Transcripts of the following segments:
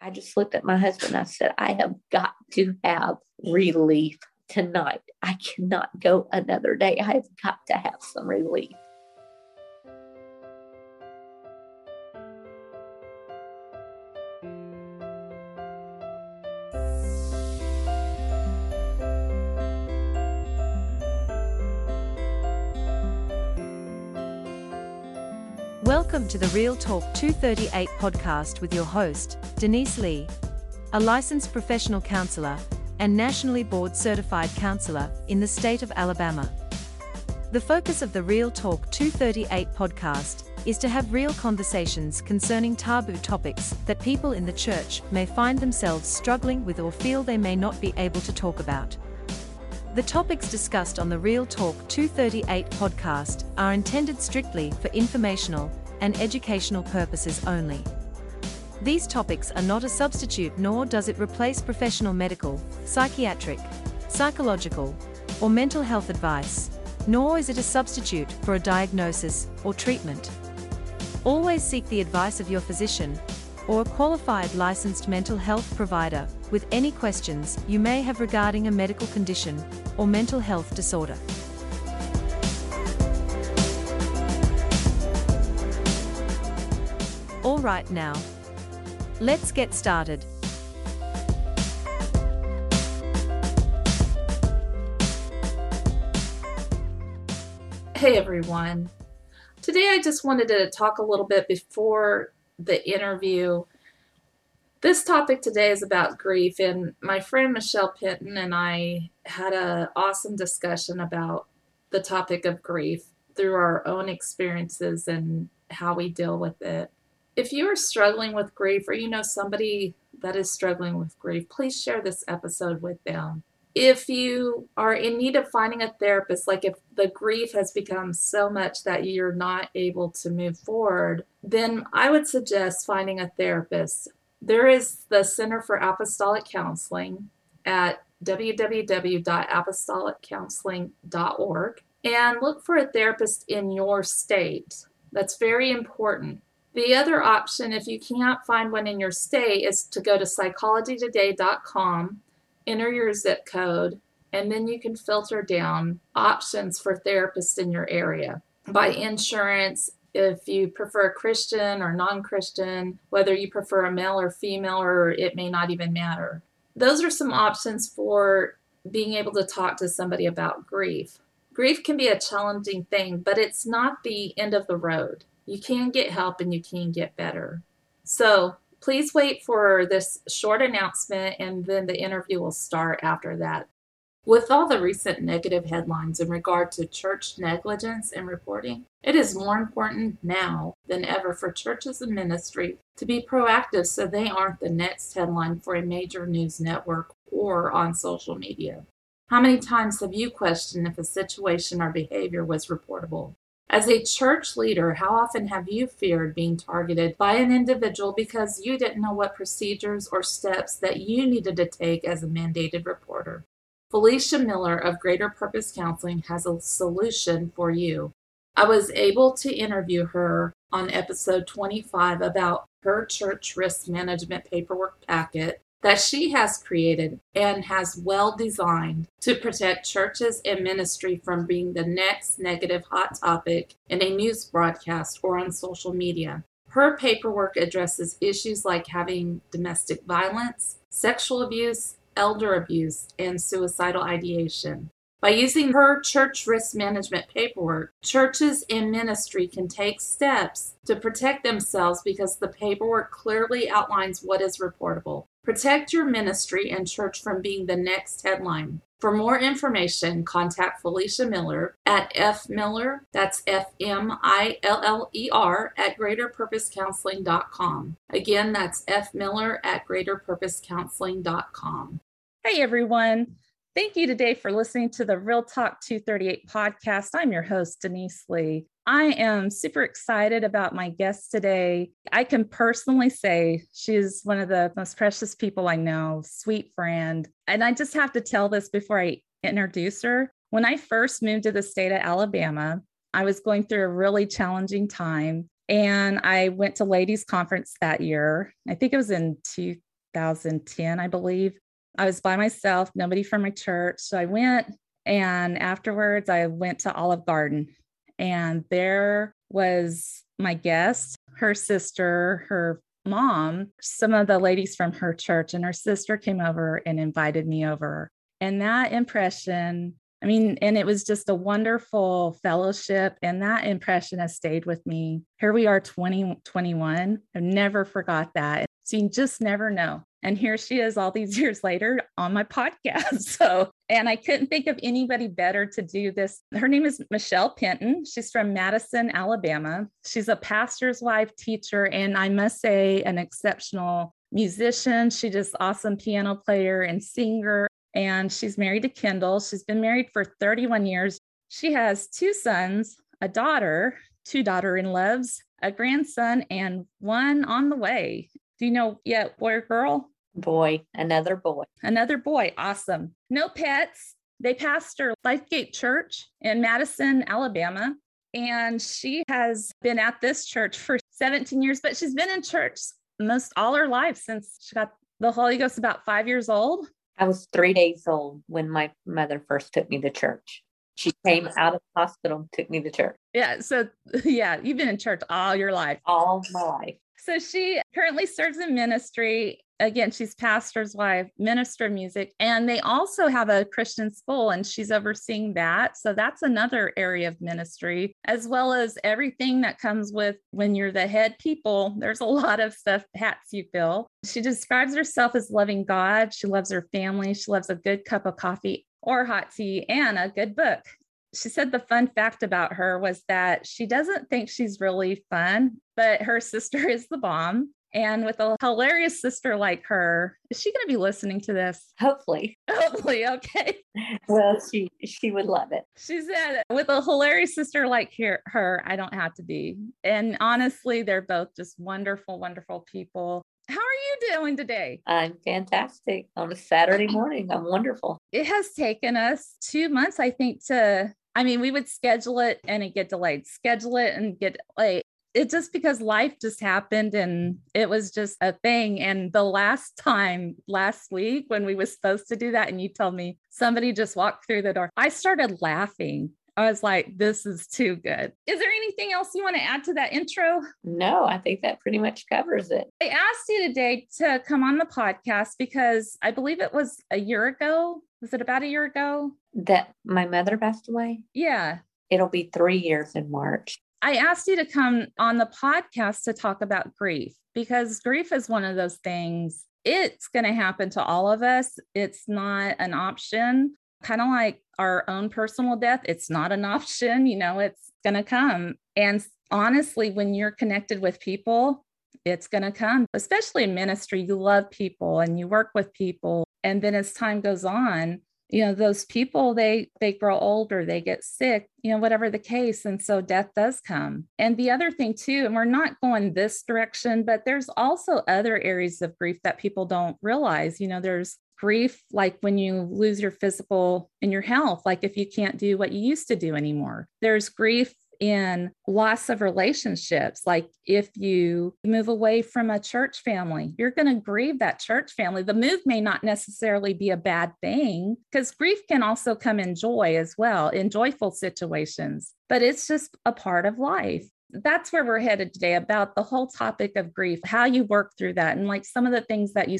I just looked at my husband. I said, I have got to have relief tonight. I cannot go another day. I have got to have some relief. Welcome to the Real Talk 238 podcast with your host, Denise Lee, a licensed professional counselor and nationally board certified counselor in the state of Alabama. The focus of the Real Talk 238 podcast is to have real conversations concerning taboo topics that people in the church may find themselves struggling with or feel they may not be able to talk about. The topics discussed on the Real Talk 238 podcast are intended strictly for informational and educational purposes only. These topics are not a substitute nor does it replace professional medical, psychiatric, psychological, or mental health advice, nor is it a substitute for a diagnosis or treatment. Always seek the advice of your physician or a qualified licensed mental health provider with any questions you may have regarding a medical condition or mental health disorder. All right now. Let's get started. Hey everyone. Today I just wanted to talk a little bit before the interview. This topic today is about grief, and my friend Michelle Penton and I had an awesome discussion about the topic of grief through our own experiences and how we deal with it. If you are struggling with grief or you know somebody that is struggling with grief, please share this episode with them. If you are in need of finding a therapist, like if the grief has become so much that you're not able to move forward, then I would suggest finding a therapist. There is the Center for Apostolic Counseling at www.apostoliccounseling.org and look for a therapist in your state. That's very important. The other option, if you can't find one in your state, is to go to psychologytoday.com, enter your zip code, and then you can filter down options for therapists in your area by insurance. If you prefer Christian or non Christian, whether you prefer a male or female, or it may not even matter those are some options for being able to talk to somebody about grief. Grief can be a challenging thing, but it's not the end of the road. You can get help and you can get better. So please wait for this short announcement and then the interview will start after that. With all the recent negative headlines in regard to church negligence and reporting, it is more important now than ever for churches and ministry to be proactive so they aren't the next headline for a major news network or on social media. How many times have you questioned if a situation or behavior was reportable? As a church leader, how often have you feared being targeted by an individual because you didn't know what procedures or steps that you needed to take as a mandated reporter? Felicia Miller of Greater Purpose Counseling has a solution for you. I was able to interview her on episode 25 about her church risk management paperwork packet that she has created and has well designed to protect churches and ministry from being the next negative hot topic in a news broadcast or on social media. Her paperwork addresses issues like having domestic violence, sexual abuse, elder abuse, and suicidal ideation. By using her church risk management paperwork, churches and ministry can take steps to protect themselves because the paperwork clearly outlines what is reportable. Protect your ministry and church from being the next headline. For more information, contact Felicia Miller at F Miller, that's F M I L L E R, at greaterpurposecounseling.com. Again, that's F Miller at greaterpurposecounseling.com. Hey everyone. Thank you today for listening to the Real Talk 238 podcast. I'm your host, Denise Lee. I am super excited about my guest today. I can personally say she's one of the most precious people I know, sweet friend. And I just have to tell this before I introduce her. When I first moved to the state of Alabama, I was going through a really challenging time. And I went to ladies conference that year. I think it was in 2010, I believe. I was by myself, nobody from my church. So I went and afterwards I went to Olive Garden and there was my guest, her sister, her mom, some of the ladies from her church, and her sister came over and invited me over. And that impression, I mean, and it was just a wonderful fellowship. And that impression has stayed with me. Here we are, 2021. I've never forgot that. So you just never know. And here she is all these years later on my podcast. So, and I couldn't think of anybody better to do this. Her name is Michelle Penton. She's from Madison, Alabama. She's a pastor's wife, teacher, and I must say, an exceptional musician. She's just awesome piano player and singer. And she's married to Kendall. She's been married for 31 years. She has two sons, a daughter, two daughter in loves, a grandson, and one on the way. Do you know yet, boy or girl? Boy, another boy. Another boy. Awesome. No pets. They pastor Lifegate Church in Madison, Alabama. And she has been at this church for 17 years, but she's been in church most all her life since she got the Holy Ghost about five years old. I was three days old when my mother first took me to church. She came out of the hospital and took me to church. Yeah. So, yeah, you've been in church all your life. All my life. So she currently serves in ministry. Again, she's pastor's wife, minister of music, and they also have a Christian school, and she's overseeing that. So that's another area of ministry, as well as everything that comes with when you're the head people. There's a lot of stuff, hats you fill. She describes herself as loving God. She loves her family. She loves a good cup of coffee or hot tea and a good book she said the fun fact about her was that she doesn't think she's really fun, but her sister is the bomb. And with a hilarious sister like her, is she going to be listening to this? Hopefully. Hopefully, okay. Well, she she would love it. She said, with a hilarious sister like her, her, I don't have to be. And honestly, they're both just wonderful, wonderful people. How are you doing today? I'm fantastic on a Saturday morning. I'm wonderful. It has taken us two months, I think, to I mean, we would schedule it and it get delayed, schedule it and get like it just because life just happened and it was just a thing. And the last time last week when we was supposed to do that, and you told me somebody just walked through the door, I started laughing. I was like, this is too good. Is there anything else you want to add to that intro? No, I think that pretty much covers it. I asked you today to come on the podcast because I believe it was a year ago was it about a year ago? That my mother passed away? Yeah. It'll be three years in March. I asked you to come on the podcast to talk about grief because grief is one of those things. It's going to happen to all of us. It's not an option. Kind of like our own personal death, it's not an option. You know, it's going to come. And honestly, when you're connected with people, it's going to come, especially in ministry. You love people and you work with people and then as time goes on you know those people they they grow older they get sick you know whatever the case. And so death does come. And the other thing too and we're not going this direction but there's also other areas of grief that people don't realize. You know there's grief like when you lose your physical and your health like if you can't do what you used to do anymore. There's grief in loss of relationships. Like if you move away from a church family, you're going to grieve that church family. The move may not necessarily be a bad thing because grief can also come in joy as well, in joyful situations, but it's just a part of life. That's where we're headed today about the whole topic of grief, how you work through that, and like some of the things that you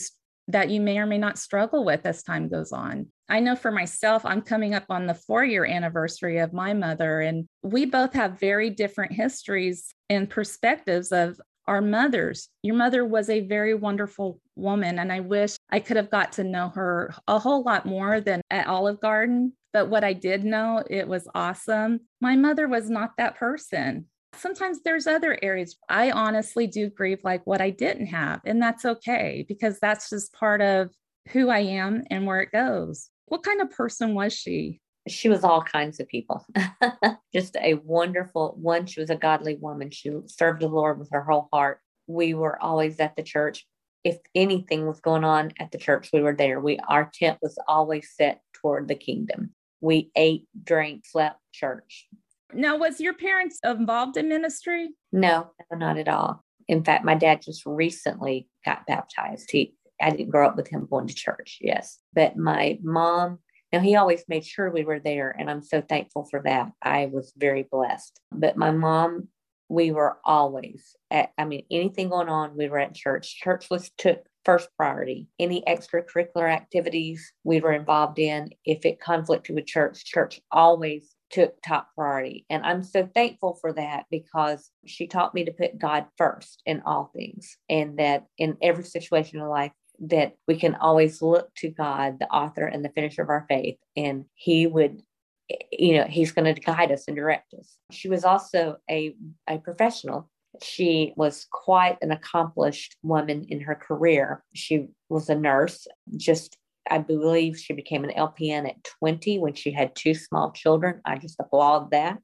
that you may or may not struggle with as time goes on. I know for myself, I'm coming up on the four year anniversary of my mother, and we both have very different histories and perspectives of our mothers. Your mother was a very wonderful woman, and I wish I could have got to know her a whole lot more than at Olive Garden. But what I did know, it was awesome. My mother was not that person. Sometimes there's other areas I honestly do grieve like what I didn't have, and that's okay because that's just part of who I am and where it goes. What kind of person was she? She was all kinds of people. Just a wonderful one. She was a godly woman. She served the Lord with her whole heart. We were always at the church. If anything was going on at the church, we were there. We our tent was always set toward the kingdom. We ate, drank, slept church. Now, was your parents involved in ministry? No, not at all. In fact, my dad just recently got baptized. He I didn't grow up with him going to church, yes. But my mom, now he always made sure we were there, and I'm so thankful for that. I was very blessed. But my mom, we were always at, I mean, anything going on, we were at church. Church was took first priority. Any extracurricular activities we were involved in, if it conflicted with church, church always took top priority. And I'm so thankful for that because she taught me to put God first in all things and that in every situation in life, that we can always look to God, the author and the finisher of our faith, and He would, you know, He's going to guide us and direct us. She was also a, a professional. She was quite an accomplished woman in her career. She was a nurse, just I believe she became an LPN at 20 when she had two small children. I just applaud that.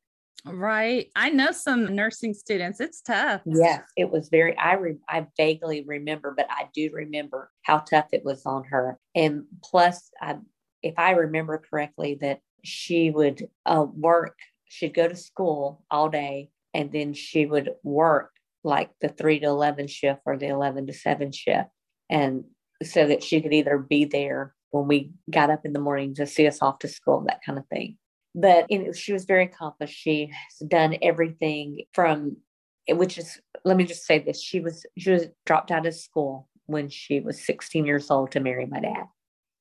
Right. I know some nursing students. It's tough. Yes, it was very I re, I vaguely remember, but I do remember how tough it was on her. And plus I if I remember correctly that she would uh, work, she'd go to school all day and then she would work like the 3 to 11 shift or the 11 to 7 shift and so that she could either be there when we got up in the morning to see us off to school, that kind of thing. But she was very accomplished. She has done everything from, which is, let me just say this: she was she was dropped out of school when she was 16 years old to marry my dad.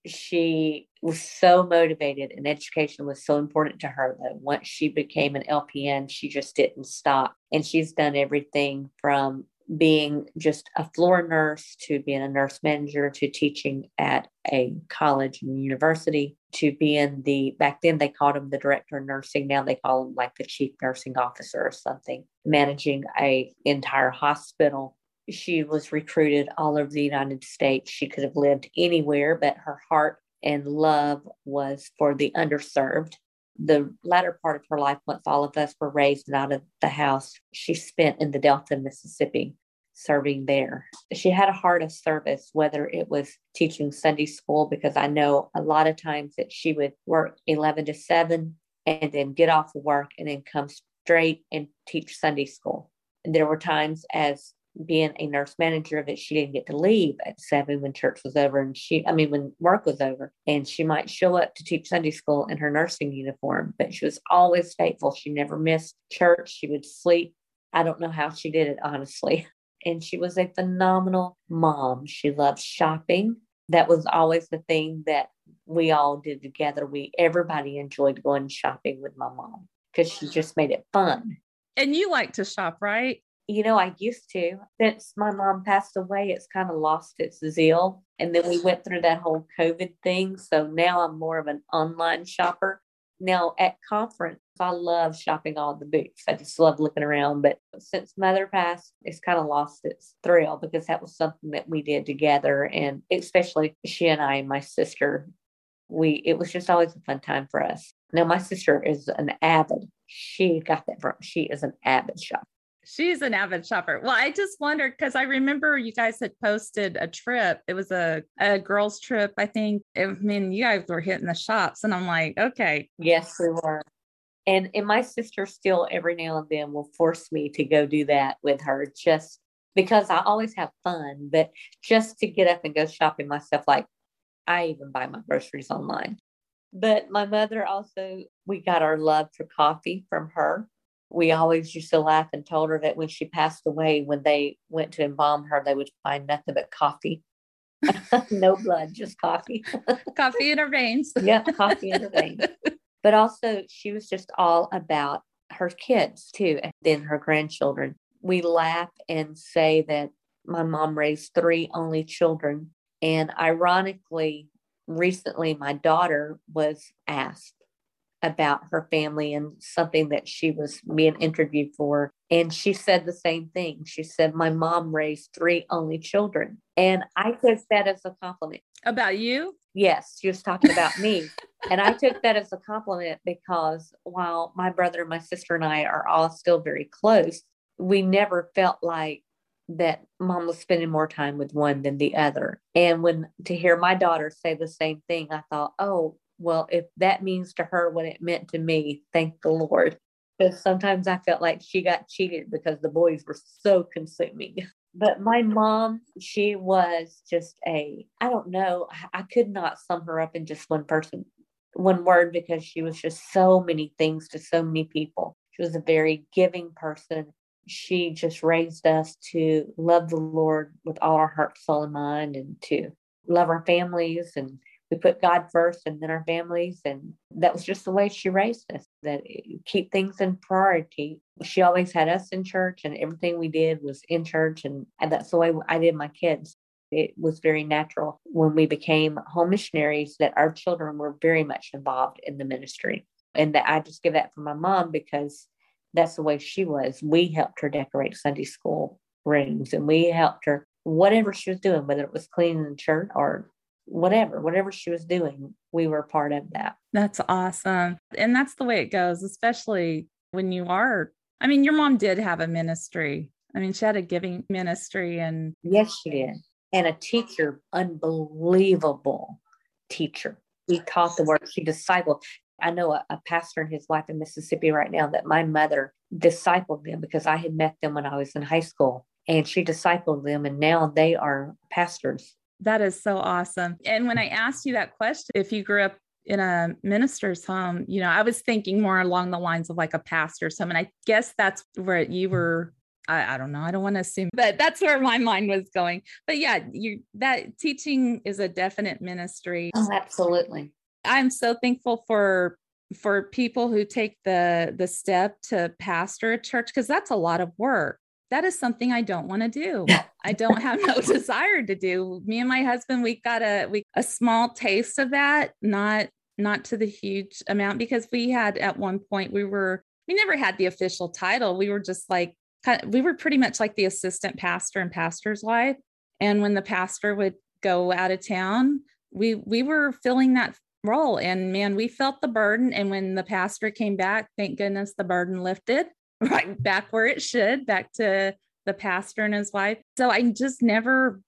She was so motivated, and education was so important to her that once she became an LPN, she just didn't stop. And she's done everything from being just a floor nurse to being a nurse manager to teaching at a college and university to being the back then they called him the director of nursing now they call him like the chief nursing officer or something managing a entire hospital. She was recruited all over the united states. She could have lived anywhere but her heart and love was for the underserved the latter part of her life, once all of us were raised out of the house, she spent in the Delta, Mississippi, serving there. She had a heart of service, whether it was teaching Sunday school, because I know a lot of times that she would work 11 to 7 and then get off of work and then come straight and teach Sunday school. And there were times as being a nurse manager that she didn't get to leave at seven when church was over and she i mean when work was over. And she might show up to teach sunday school in her nursing uniform but she was always faithful. She never missed church. She would sleep. I don't know how she did it honestly. And she was a phenomenal mom. She loved shopping. That was always the thing that we all did together. We everybody enjoyed going shopping with my mom because she just made it fun. And you like to shop right you know, I used to. Since my mom passed away, it's kind of lost its zeal. And then we went through that whole COVID thing. So now I'm more of an online shopper. Now at conference, I love shopping all the booths. I just love looking around. But since mother passed, it's kind of lost its thrill because that was something that we did together. And especially she and I and my sister, we it was just always a fun time for us. Now my sister is an avid, she got that from she is an avid shopper. She's an avid shopper. Well, I just wondered because I remember you guys had posted a trip. It was a, a girls' trip, I think. I mean, you guys were hitting the shops, and I'm like, okay. Yes, we were. And and my sister still every now and then will force me to go do that with her just because I always have fun, but just to get up and go shopping myself, like I even buy my groceries online. But my mother also, we got our love for coffee from her we always used to laugh and told her that when she passed away, when they went to embalm her, they would find nothing but coffee. no blood, just coffee. coffee in her veins. yeah, coffee in her veins. But also, she was just all about her kids too, and then her grandchildren. We laugh and say that my mom raised three only children. And ironically, recently my daughter was asked about her family and something that she was being interviewed for. And she said the same thing. She said, My mom raised three only children. And I took that as a compliment. About you? Yes, she was talking about me. and I took that as a compliment because while my brother, my sister, and I are all still very close, we never felt like that mom was spending more time with one than the other. And when to hear my daughter say the same thing, I thought, oh, well, if that means to her what it meant to me, thank the Lord. Because sometimes I felt like she got cheated because the boys were so consuming. But my mom, she was just a, I don't know, I could not sum her up in just one person, one word, because she was just so many things to so many people. She was a very giving person. She just raised us to love the Lord with all our heart, soul, and mind, and to love our families and we put God first and then our families. And that was just the way she raised us, that keep things in priority. She always had us in church and everything we did was in church. And, that's the way I did my kids. It was very natural when we became home missionaries that our children were very much involved in the ministry. And that I just give that for my mom because that's the way she was. We helped her decorate Sunday school rooms and we helped her whatever she was doing, whether it was cleaning the church or whatever, whatever she was doing, we were part of that. That's awesome. And that's the way it goes, especially when you are. I mean, your mom did have a ministry. I mean, she had a giving ministry and yes, she did. And a teacher, unbelievable teacher. He taught the word, she discipled. I know a, a pastor and his wife in Mississippi right now that my mother discipled them because I had met them when I was in high school and she discipled them and now they are pastors that is so awesome. And when I asked you that question, if you grew up in a minister's home, you know, I was thinking more along the lines of like a pastor's home. And I guess that's where you were. I, I don't know. I don't want to assume, but that's where my mind was going. But yeah, you that teaching is a definite ministry. Oh, absolutely. I'm so thankful for for people who take the the step to pastor a church because that's a lot of work that is something I don't want to do. I don't have no desire to do. Me and my husband, we got a we a small taste of that, not not to the huge amount because we had at one point we were we never had the official title. We were just like kind of, we were pretty much like the assistant pastor and pastor's wife. And when the pastor would go out of town, we we were filling that role and man, we felt the burden and when the pastor came back, thank goodness the burden lifted right back where it should, back to the pastor and his wife. So I just never,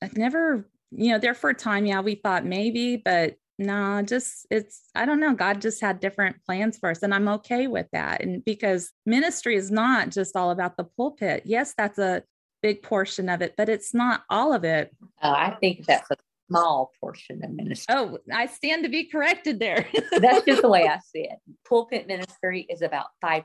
I've never, you know, there for a time, yeah, we thought maybe, but no, nah, just it's, I don't know. God just had different plans for us, and I'm okay with that. And because ministry is not just all about the pulpit. Yes, that's a big portion of it, but it's not all of it. Oh, I think that's a small portion of ministry. Oh, I stand to be corrected there. That's just the way I see it. Pulpit ministry is about 5%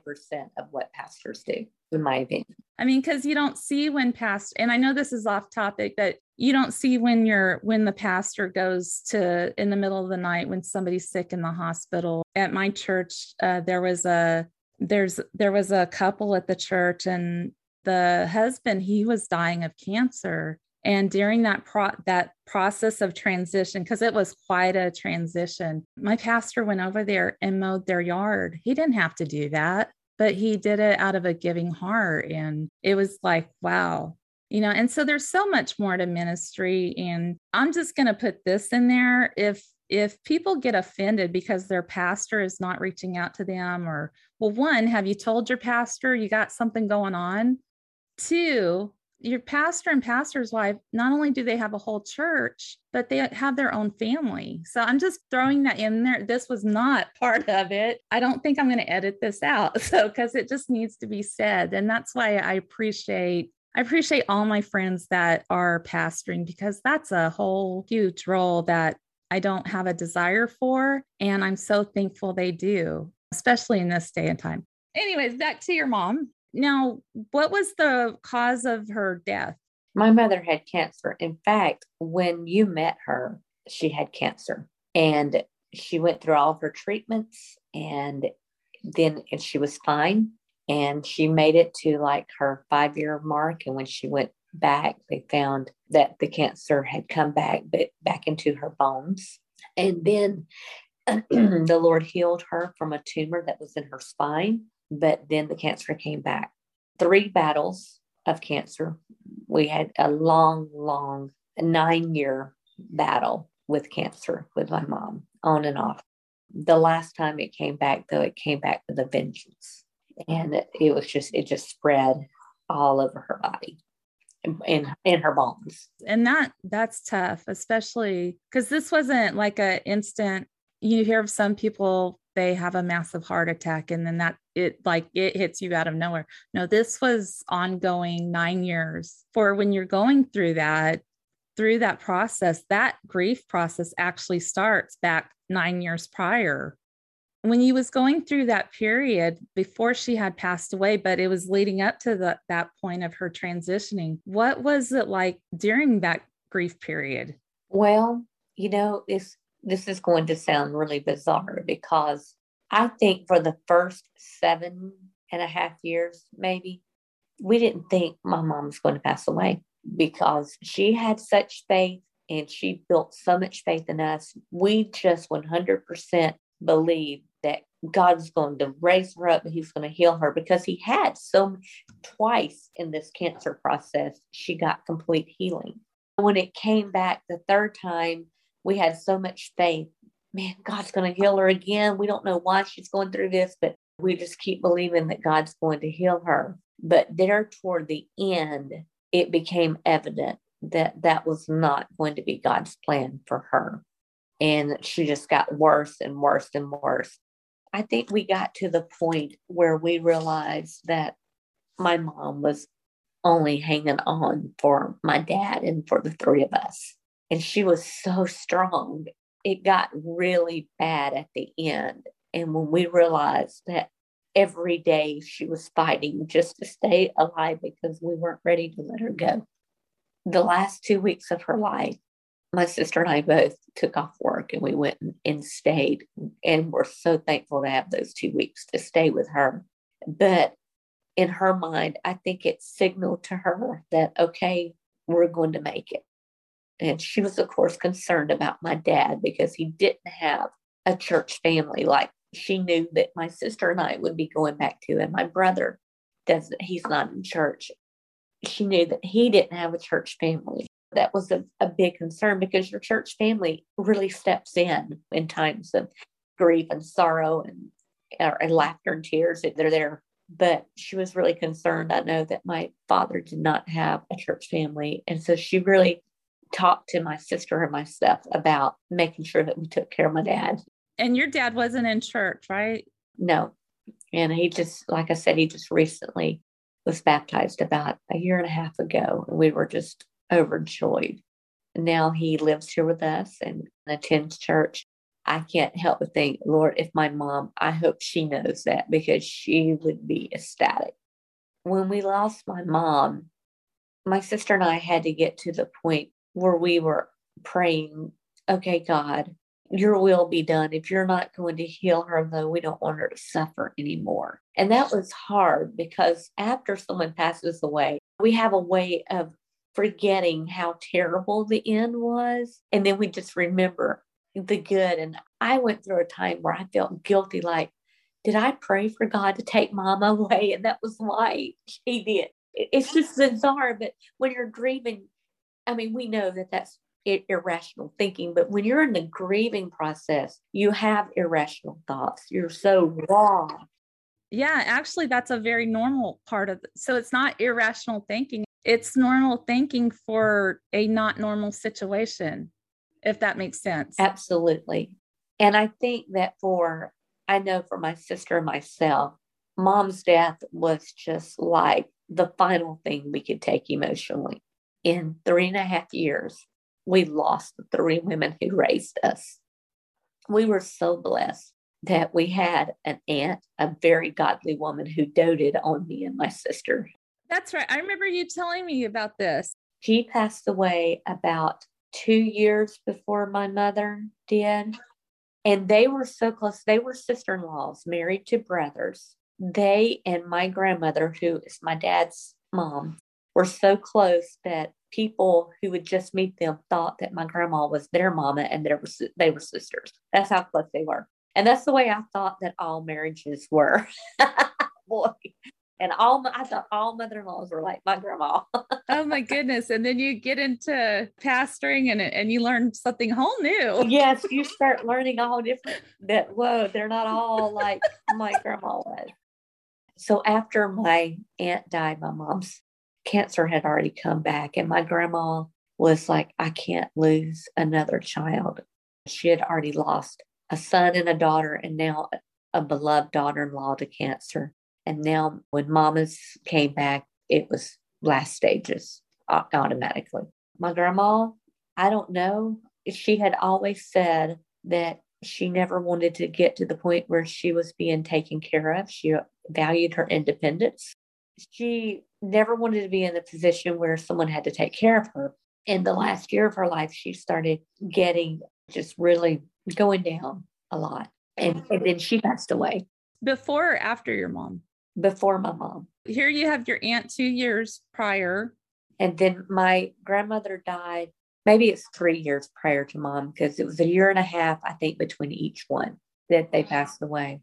of what pastors do, in my opinion. I mean, because you don't see when pastor, and I know this is off topic, but you don't see when you're when the pastor goes to in the middle of the night when somebody's sick in the hospital. At my church, uh, there was a there's there was a couple at the church and the husband he was dying of cancer and during that pro- that process of transition, because it was quite a transition, my pastor went over there and mowed their yard. He didn't have to do that, but he did it out of a giving heart. And it was like, wow, you know, and so there's so much more to ministry. And I'm just going to put this in there. If if people get offended because their pastor is not reaching out to them, or, well, one, have you told your pastor you got something going on? Two, your pastor and pastor's wife not only do they have a whole church but they have their own family so i'm just throwing that in there this was not part of it i don't think i'm going to edit this out so because it just needs to be said and that's why i appreciate I appreciate all my friends that are pastoring because that's a whole huge role that I don't have a desire for. And I'm so thankful they do, especially in this day and time. Anyways, back to your mom. Now, what was the cause of her death? My mother had cancer. In fact, when you met her, she had cancer and she went through all of her treatments and then and she was fine and she made it to like her five year mark and when she went back they found that the cancer had come back but back into her bones and then the lord healed her from a tumor that was in her spine but then the cancer came back. Three battles of cancer. We had a long, long nine year battle with cancer with my mom, on and off. The last time it came back, though, it came back with a vengeance. And it, was just, it just spread all over her body in in her bones and that that's tough especially because this wasn't like a instant you hear of some people they have a massive heart attack and then that it like it hits you out of nowhere. No this was ongoing 9 years for when you're going through that through that process that grief process actually starts back 9 years prior. When you was going through that period before she had passed away but it was leading up to the, that point of her transitioning what was it like during that grief period? Well you know this this is going to sound really bizarre because i think for the first seven and a half years maybe we didn't think my mom was going to pass away because she had such faith and she built so much faith in us we just 100% believed that God's going to raise her up and he's going to heal her because he had so twice in this cancer process, she got complete healing. When it came back the third time, we had so much faith. Man, God's going to heal her again. We don't know why she's going through this, but we just keep believing that God's going to heal her. But there toward the end, it became evident that that was not going to be God's plan for her. And she just got worse and worse and worse. I think we got to the point where we realized that my mom was only hanging on for my dad and for the three of us. And she was so strong. It got really bad at the end. And when we realized that every day she was fighting just to stay alive because we weren't ready to let her go. The last two weeks of her life, my sister and I both took off work and we went and stayed. And we're so thankful to have those two weeks to stay with her. But in her mind, I think it signaled to her that, okay, we're going to make it. And she was, of course, concerned about my dad because he didn't have a church family like she knew that my sister and I would be going back to, and my brother doesn't, he's not in church. She knew that he didn't have a church family that was a, a big concern because your church family really steps in in times of grief and sorrow and, and laughter and tears. They're there. But she was really concerned. I know that my father did not have a church family. And so she really talked to my sister and myself about making sure that we took care of my dad. And your dad wasn't in church, right? No. And he just, like I said, he just recently was baptized about a year and a half ago. And we were just overjoyed. Now he lives here with us and attends church. I can't help but think, Lord, if my mom, I hope she knows that because she would be ecstatic. When we lost my mom, my sister and I had to get to the point where we were praying, okay, God, your will be done. If you're not going to heal her, though, we don't want her to suffer anymore. And that was hard because after someone passes away, we have a way of forgetting how terrible the end was. And then we just remember the good. And I went through a time where I felt guilty like, did I pray for God to take mama away? And that was why he did. It's just bizarre. But when you're grieving, I mean, we know that that's irrational thinking, but when you're in the grieving process, you have irrational thoughts. You're so raw. Yeah, actually, that's a very normal part of it. So it's not irrational thinking it's normal thinking for a not normal situation, if that makes sense. Absolutely. And I think that for, I know for my sister and myself, mom's death was just like the final thing we could take emotionally. In three and a half years, we lost the three women who raised us. We were so blessed that we had an aunt, a very godly woman who doted on me and my sister. That's right. I remember you telling me about this. She passed away about two years before my mother did. And they were so close. They were sister in laws, married to brothers. They and my grandmother, who is my dad's mom, were so close that people who would just meet them thought that my grandma was their mama and they were, they were sisters. That's how close they were. And that's the way I thought that all marriages were. Boy, and all I thought all mother-in-laws were like my grandma. oh my goodness! And then you get into pastoring and and you learn something whole new. Yes, you start learning all different. That whoa, they're not all like my grandma was. So after my aunt died, my mom's cancer had already come back, and my grandma was like, "I can't lose another child." She had already lost a son and a daughter, and now a beloved daughter in law to cancer. And now, when mamas came back, it was last stages automatically. My grandma, I don't know. She had always said that she never wanted to get to the point where she was being taken care of. She valued her independence. She never wanted to be in the position where someone had to take care of her. In the last year of her life, she started getting just really going down a lot. And, and then she passed away. Before or after your mom? Before my mom. Here you have your aunt two years prior. And then my grandmother died, maybe it's three years prior to mom, because it was a year and a half, I think, between each one that they passed away.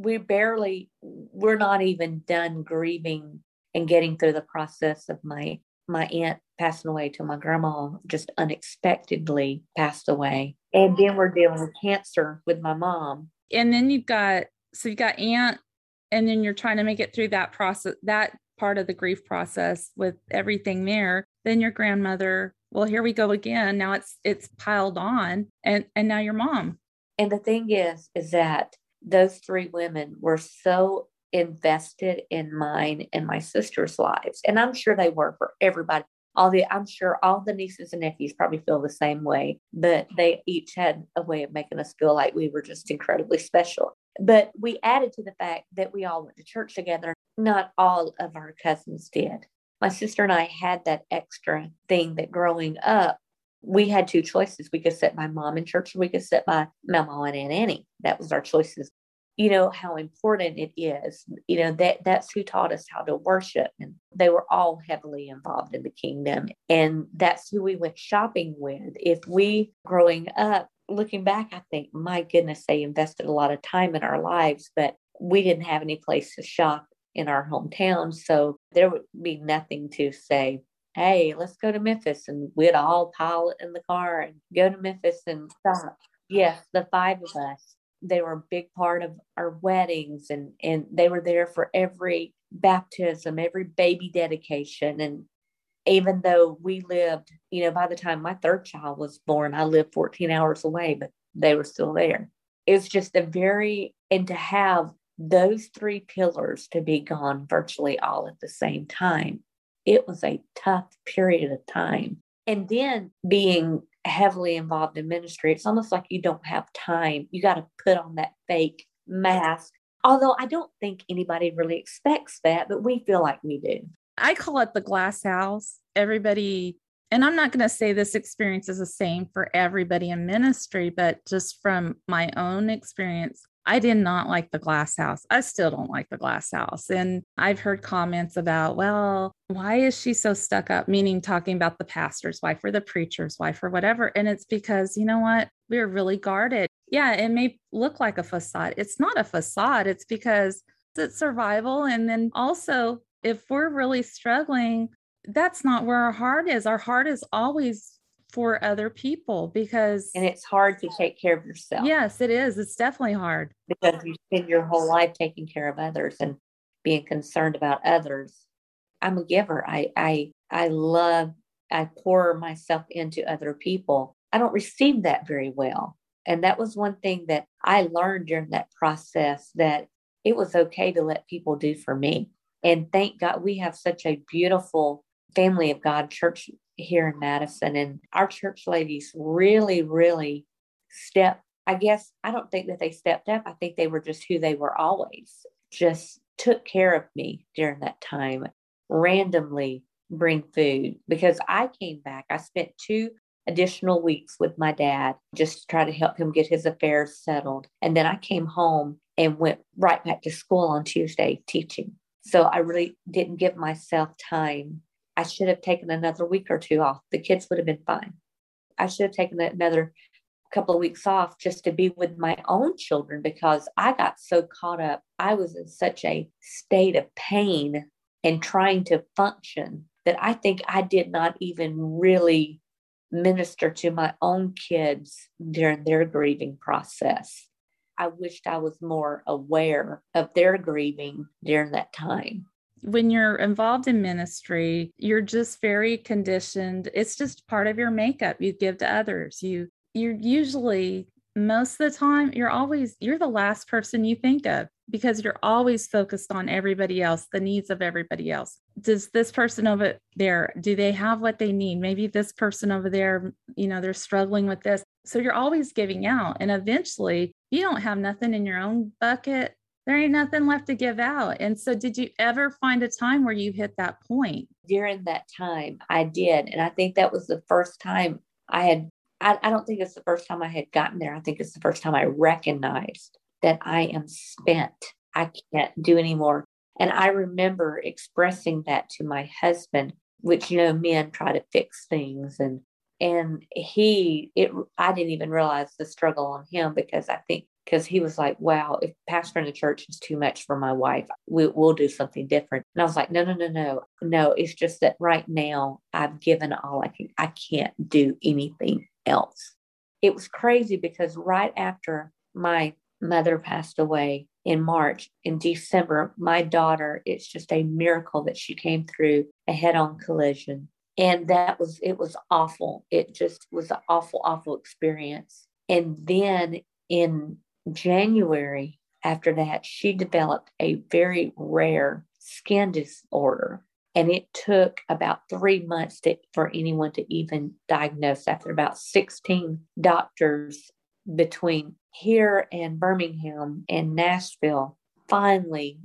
We barely, we're not even done grieving and getting through the process of my my aunt passing away to my grandma just unexpectedly passed away. And then we're dealing with cancer with my mom. And then you've got so you've got aunt and then you're trying to make it through that process that part of the grief process with everything there. Then your grandmother well here we go again. Now it's it's piled on and and now your mom. And the thing is is that those three women were so invested in mine and my sister's lives. And I'm sure they were for everybody. All the I'm sure all the nieces and nephews probably feel the same way, but they each had a way of making us feel like we were just incredibly special. But we added to the fact that we all went to church together. Not all of our cousins did. My sister and I had that extra thing that growing up, we had two choices. We could sit my mom in church, or we could sit my mama and Aunt Annie. That was our choices you know how important it is you know that that's who taught us how to worship and they were all heavily involved in the kingdom and that's who we went shopping with if we growing up looking back i think my goodness they invested a lot of time in our lives but we didn't have any place to shop in our hometown so there would be nothing to say hey let's go to memphis and we'd all pile in the car and go to memphis and stop. yes the five of us. They were a big part of our weddings and and they were there for every baptism every baby dedication. And even though we lived you know by the time my third child was born i lived 14 hours away but they were still there. It's just a very and to have those three pillars to be gone virtually all at the same time it was a tough period of time and then being heavily involved in ministry, it's almost like you don't have time. You got to put on that fake mask. Although I don't think anybody really expects that, but we feel like we do. I call it the glass house. Everybody, and I'm not going to say this experience is the same for everybody in ministry, but just from my own experience, I did not like the glass house. I still don't like the glass house. And I've heard comments about, well, why is she so stuck up? Meaning talking about the pastor's wife or the preacher's wife or whatever. And it's because, you know what? We're really guarded. Yeah, it may look like a facade. It's not a facade. It's because it's survival. And then also, if we're really struggling, that's not where our heart is. Our heart is always for other people because and it's hard to take care of yourself. Yes, it is. It's definitely hard because you spend your whole life taking care of others and being concerned about others. I'm a giver. I I I love I pour myself into other people. I don't receive that very well. And that was one thing that I learned during that process that it was okay to let people do for me. And thank God we have such a beautiful family of God church here in Madison. And our church ladies really, really stepped. I guess I don't think that they stepped up. I think they were just who they were always, just took care of me during that time, randomly bring food because I came back. I spent two additional weeks with my dad just to try to help him get his affairs settled. And then I came home and went right back to school on Tuesday teaching. So I really didn't give myself time I should have taken another week or two off. The kids would have been fine. I should have taken another couple of weeks off just to be with my own children because I got so caught up. I was in such a state of pain and trying to function that I think I did not even really minister to my own kids during their grieving process. I wished I was more aware of their grieving during that time when you're involved in ministry, you're just very conditioned. It's just part of your makeup you give to others. You you're usually most of the time you're always you're the last person you think of because you're always focused on everybody else the needs of everybody else does this person over there do they have what they need maybe this person over there you know they're struggling with this so you're always giving out and eventually you don't have nothing in your own bucket there ain't nothing left to give out and so did you ever find a time where you hit that point during that time i did and i think that was the first time i had I, I don't think it's the first time I had gotten there. I think it's the first time I recognized that I am spent. I can't do anymore. And I remember expressing that to my husband, which, you know, men try to fix things. And, and he, it, I didn't even realize the struggle on him because I think, because he was like, wow, if pastoring the church is too much for my wife, we, we'll do something different. And I was like, no, no, no, no, no. It's just that right now I've given all I can. I can't do anything else. It was crazy because right after my mother passed away in March, in December, my daughter, it's just a miracle that she came through a head on collision. And that was, it was awful. It just was an awful, awful experience. And then in January, after that, she developed a very rare skin disorder and it took about three months to, for anyone to even diagnose after about 16 doctors between here and Birmingham and Nashville. Finally,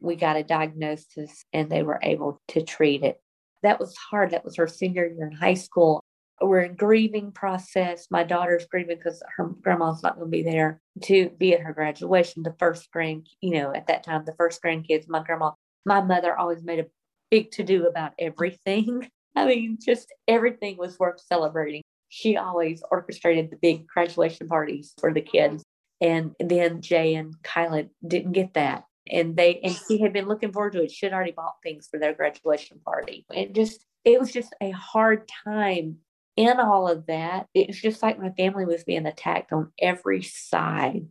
we got a diagnosis and they were able to treat it. That was hard. That was her senior year in high school. We're in grieving process. My daughter's grieving because her grandma's not going to be there to be at her graduation. The first grand, you know, at that time, the first grandkids, my grandma, my mother always made a big to do about everything. I mean, just everything was worth celebrating. She always orchestrated the big graduation parties for the kids. And then Jay and Kyla didn't get that. And they and she had been looking forward to it. She had already bought things for their graduation party. And just it was just a hard time in all of that. It was just like my family was being attacked on every side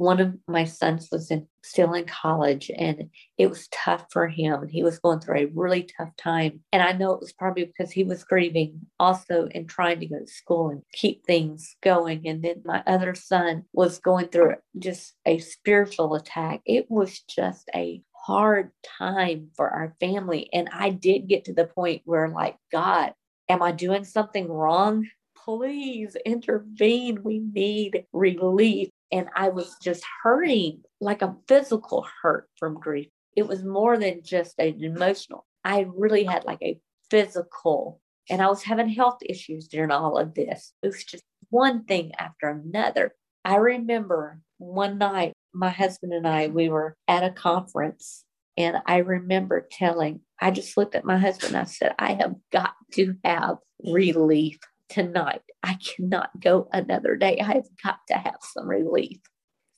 one of my sons was in, still in college and it was tough for him. He was going through a really tough time. And I know it was probably because he was grieving also and trying to go to school and keep things going. And then my other son was going through just a spiritual attack. It was just a hard time for our family. And I did get to the point where, like, God, am I doing something wrong? Please intervene. We need relief. And I was just hurting like a physical hurt from grief. It was more than just an emotional. I really had like a physical, and I was having health issues during all of this. It was just one thing after another. I remember one night, my husband and I, we were at a conference, and I remember telling, I just looked at my husband. I said, I have got to have relief tonight. I cannot go another day. I have got to have some relief.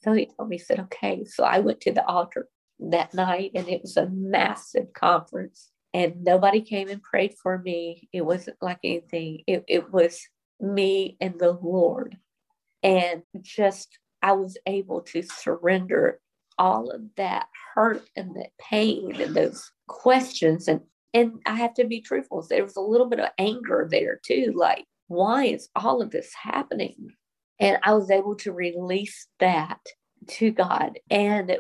So he told me, he said, okay. So I went to the altar that night and it was a massive conference and nobody came and prayed for me. It wasn't like anything. It, it was me and the Lord. And just, I was able to surrender all of that hurt and that pain and those questions. And, and I have to be truthful. There was a little bit of anger there too. Like, why is all of this happening? And I was able to release that to God. And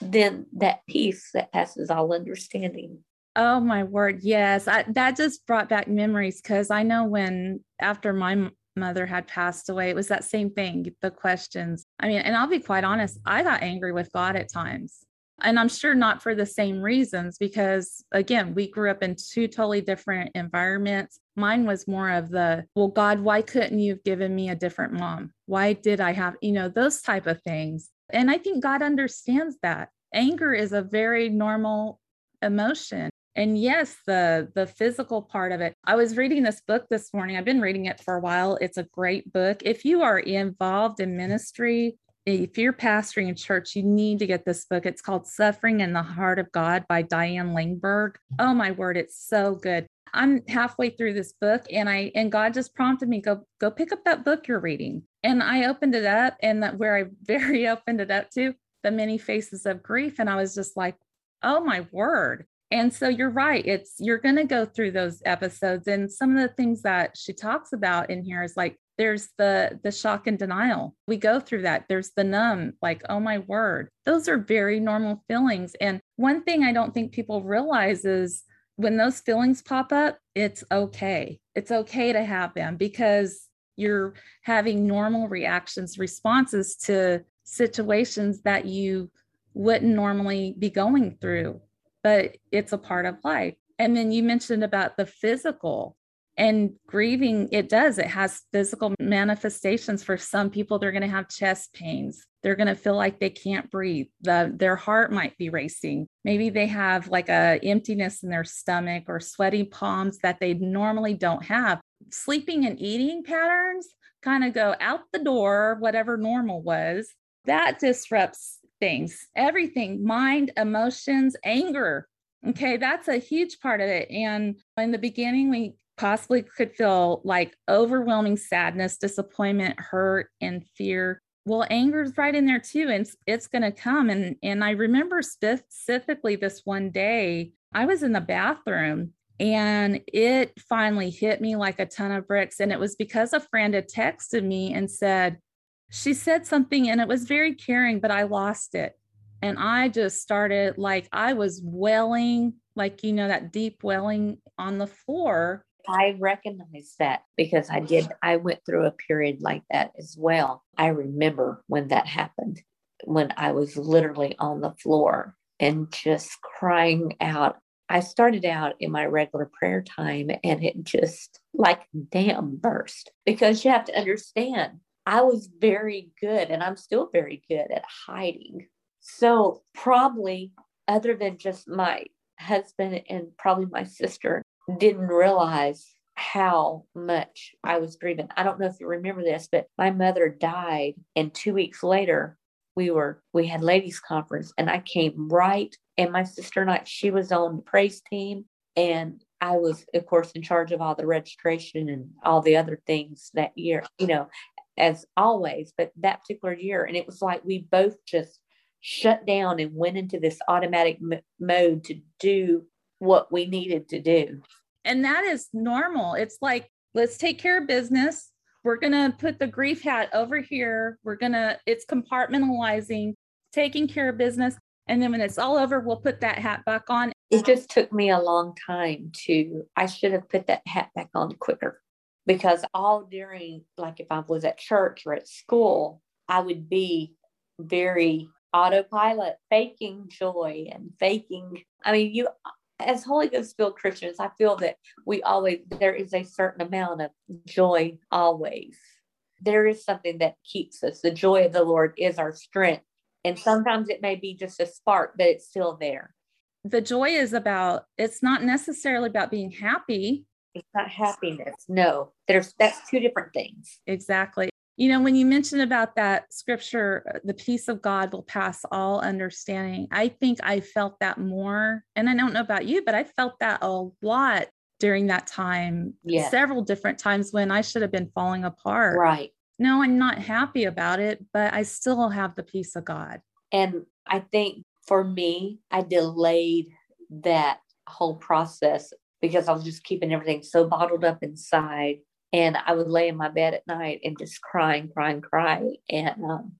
then that peace that passes all understanding. Oh my word. Yes. I, that just brought back memories because I know when after my mother had passed away, it was that same thing, the questions. I mean, and I'll be quite honest, I got angry with God at times. And I'm sure not for the same reasons, because again, we grew up in two totally different environments. Mine was more of the, well, God, why couldn't you have given me a different mom? Why did I have, you know, those type of things. And I think God understands that. Anger is a very normal emotion. And yes, the the physical part of it. I was reading this book this morning. I've been reading it for a while. It's a great book. If you are involved in ministry, if you're pastoring a church, you need to get this book. It's called Suffering and the Heart of God by Diane Langberg. Oh my word, it's so good. I'm halfway through this book and I and God just prompted me go go pick up that book you're reading. And I opened it up and that where I very opened it up to the many faces of grief and I was just like, "Oh my word." And so you're right. It's you're going to go through those episodes and some of the things that she talks about in here is like there's the the shock and denial. We go through that there's the numb like oh my word those are very normal feelings. And one thing i don't think people realize is when those feelings pop up it's okay. It's okay to have them because you're having normal reactions responses to situations that you wouldn't normally be going through but it's a part of life. And then you mentioned about the physical and grieving it does it has physical manifestations for some people. They're going to have chest pains. They're going to feel like they can't breathe. The, their heart might be racing. Maybe they have like a emptiness in their stomach or sweaty palms that they normally don't have. Sleeping and eating patterns kind of go out the door whatever normal was. That disrupts things everything mind emotions anger okay that's a huge part of it and in the beginning we possibly could feel like overwhelming sadness, disappointment, hurt, and fear. Well, anger is right in there too, and it's, it's going to come. And and I remember specifically this one day, I was in the bathroom and it finally hit me like a ton of bricks. And it was because a friend had texted me and said, she said something and it was very caring, but I lost it. And I just started like I was welling, like, you know, that deep welling on the floor. I recognize that because I did, I went through a period like that as well. I remember when that happened, when I was literally on the floor and just crying out. I started out in my regular prayer time and it just like dam burst because you have to understand I was very good and I'm still very good at hiding. So, probably other than just my husband and probably my sister, didn't realize how much I was grieving. I don't know if you remember this, but my mother died, and two weeks later, we were we had ladies conference, and I came right, and my sister and I, she was on the praise team, and I was, of course, in charge of all the registration and all the other things that year, you know, as always. But that particular year, and it was like we both just shut down and went into this automatic m- mode to do what we needed to do. And that is normal. It's like, let's take care of business. We're going to put the grief hat over here. We're going to, it's compartmentalizing, taking care of business. And then when it's all over, we'll put that hat back on. It just took me a long time to, I should have put that hat back on quicker because all during, like if I was at church or at school, I would be very autopilot, faking joy and faking. I mean, you as Holy Ghost filled Christians, I feel that we always, there is a certain amount of joy always. There is something that keeps us. The joy of the Lord is our strength. And sometimes it may be just a spark, but it's still there. The joy is about, it's not necessarily about being happy. It's not happiness. No, there's, that's two different things. Exactly. You know, when you mentioned about that scripture, uh, the peace of God will pass all understanding, I think I felt that more. And I don't know about you, but I felt that a lot during that time, yes. several different times when I should have been falling apart. Right. No, I'm not happy about it, but I still have the peace of God. And I think for me, I delayed that whole process because I was just keeping everything so bottled up inside and I would lay in my bed at night and just crying, crying, crying. And um,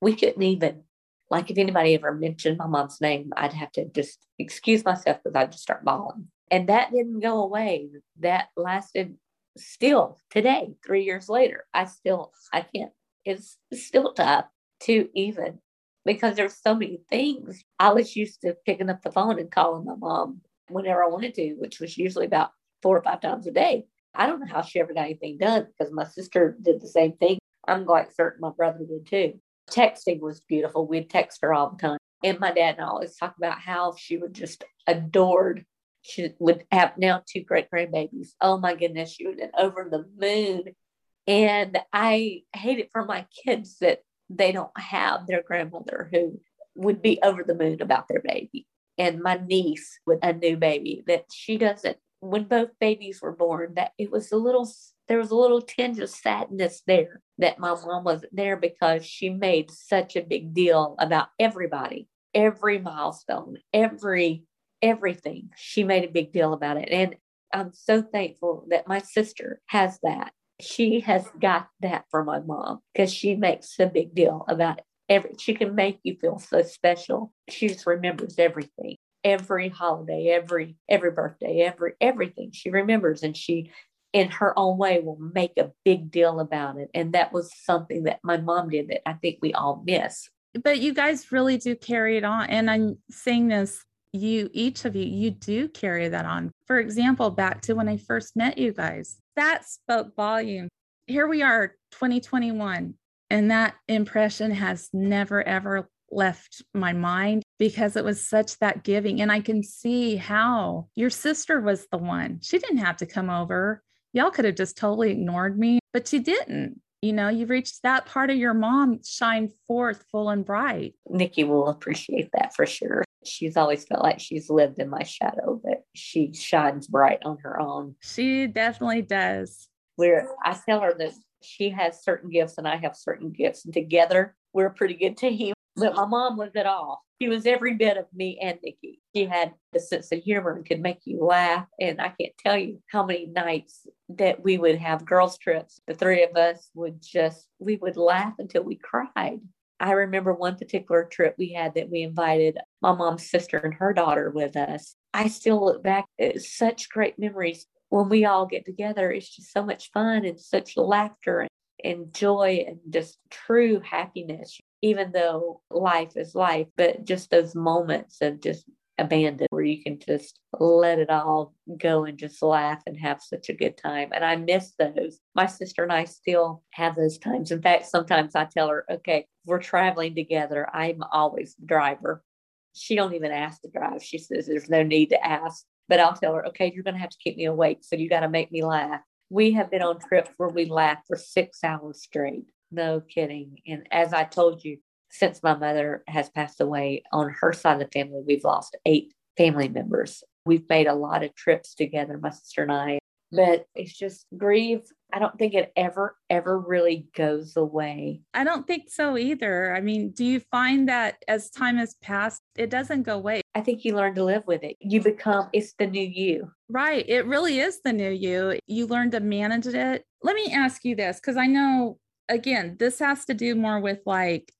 we couldn't even, like, if anybody ever mentioned my mom's name, I'd have to just excuse myself because I'd just start bawling. And that didn't go away. That lasted still today, three years later. I still, I can't, it's still tough to even because there's so many things. I was used to picking up the phone and calling my mom whenever I wanted to, which was usually about four or five times a day. I don't know how she ever got anything done because my sister did the same thing. I'm quite certain my brother did too. Texting was beautiful. We'd text her all the time. And my dad and I always talk about how she would just adored. She would have now two great grandbabies. Oh my goodness, she would over the moon. And I hate it for my kids that they don't have their grandmother who would be over the moon about their baby. And my niece with a new baby that she doesn't when both babies were born that it was a little there was a little tinge of sadness there that my mom wasn't there because she made such a big deal about everybody every milestone every everything. She made a big deal about it. And i'm so thankful that my sister has that. She has got that from my mom because she makes a big deal about every, she can make you feel so special. She just remembers everything every holiday, every every birthday, every everything she remembers, and she, in her own way, will make a big deal about it. And that was something that my mom did that I think we all miss. But you guys really do carry it on, and I'm saying this. You, each of you, you do carry that on. For example, back to when I first met you guys, that spoke volume. Here we are, 2021, and that impression has never, ever left my mind because it was such that giving. And I can see how your sister was the one. She didn't have to come over. Y'all could have just totally ignored me, but she didn't. You know, you reached that part of your mom shine forth full and bright. Nikki will appreciate that for sure. She's always felt like she's lived in my shadow, but she shines bright on her own. She definitely does. We're I tell her that she has certain gifts and I have certain gifts, and together we're a pretty good team. But my mom was it all. She was every bit of me and Nikki. She had the sense of humor and could make you laugh. And I can't tell you how many nights that we would have girls' trips. The three of us would just, we would laugh until we cried. I remember one particular trip we had that we invited my mom's sister and her daughter with us. I still look back at such great memories. When we all get together, it's just so much fun and such laughter and joy and just true happiness even though life is life, but just those moments of just abandon where you can just let it all go and just laugh and have such a good time. And I miss those. My sister and I still have those times. In fact, sometimes I tell her, okay, we're traveling together. I'm always the driver. She don't even ask to drive. She says there's no need to ask. But I'll tell her, okay, you're going to have to keep me awake. So you got to make me laugh. We have been on trips where we laughed for six hours straight. No kidding. And as I told you, since my mother has passed away, on her side of the family, we've lost eight family members. We've made a lot of trips together, my sister and I, but it's just grief. I don't think it ever, ever really goes away. I don't think so either. I mean, do you find that as time has passed, it doesn't go away? I think you learn to live with it. You become, it's the new you. Right. It really is the new you. You learn to manage it. Let me ask you this because I know again, this has to do more with like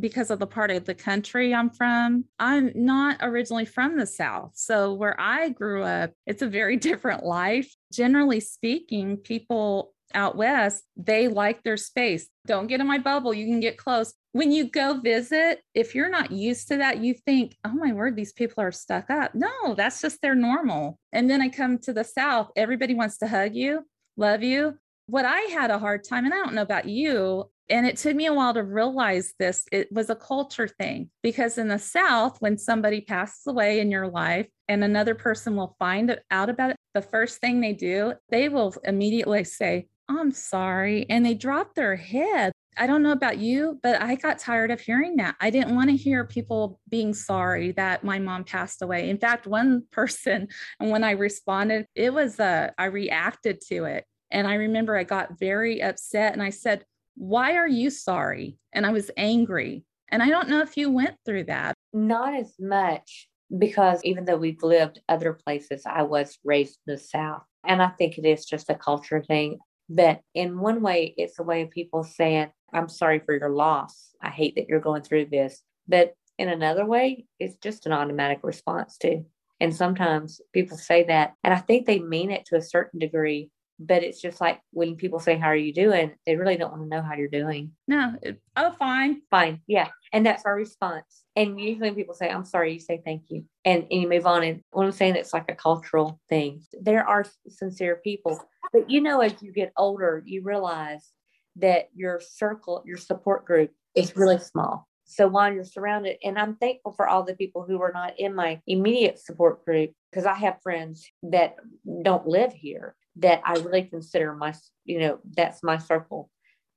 because of the part of the country I'm from. I'm not originally from the South. So, where I grew up, it's a very different life. Generally speaking, people out west, they like their space. Don't get in my bubble. You can get close. When you go visit, if you're not used to that, you think, oh my word, these people are stuck up. No, that's just their normal. And then I come to the South, everybody wants to hug you, love you what I had a hard time, and I don't know about you, and it took me a while to realize this, it was a culture thing because in the South, when somebody passes away in your life and another person will find out about it, the first thing they do, they will immediately say, I'm sorry. And they dropped their head. I don't know about you, but I got tired of hearing that. I didn't want to hear people being sorry that my mom passed away. In fact, one person, and when I responded, it was, uh, I reacted to it and I remember I got very upset and I said, Why are you sorry? And I was angry. And I don't know if you went through that. Not as much because even though we've lived other places, I was raised in the South. And I think it is just a culture thing. But in one way, it's a way of people saying, I'm sorry for your loss. I hate that you're going through this. But in another way, it's just an automatic response too. And sometimes people say that, and I think they mean it to a certain degree, but it's just like when people say how are you doing they really don't want to know how you're doing no oh fine fine yeah and that's our response and usually people say i'm sorry you say thank you and, and you move on and what i'm saying it's like a cultural thing there are sincere people but you know as you get older you realize that your circle your support group is really small so while you're surrounded, and I'm thankful for all the people who are not in my immediate support group because I have friends that don't live here that I really consider my, you know, that's my circle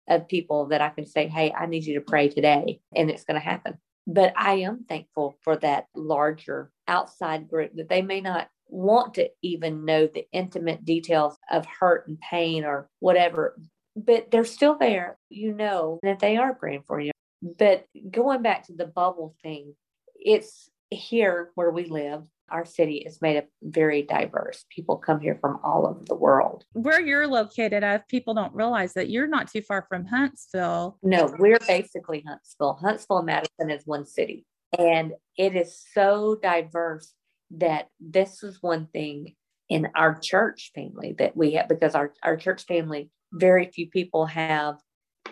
of people that I can say, hey, I need you to pray today, and it's going to happen. But I am thankful for that larger outside group that they may not want to even know the intimate details of hurt and pain or whatever, but they're still there. You know that they are praying for you. But going back to the bubble thing, it's here where we live our city is made up very diverse. People come here from all over the world. Where you're located, if people don't realize that you're not too far from Huntsville. No, we're basically Huntsville. Huntsville and Madison is one city. And it is so diverse that this is one thing in our church family that we have because our, our church family, very few people have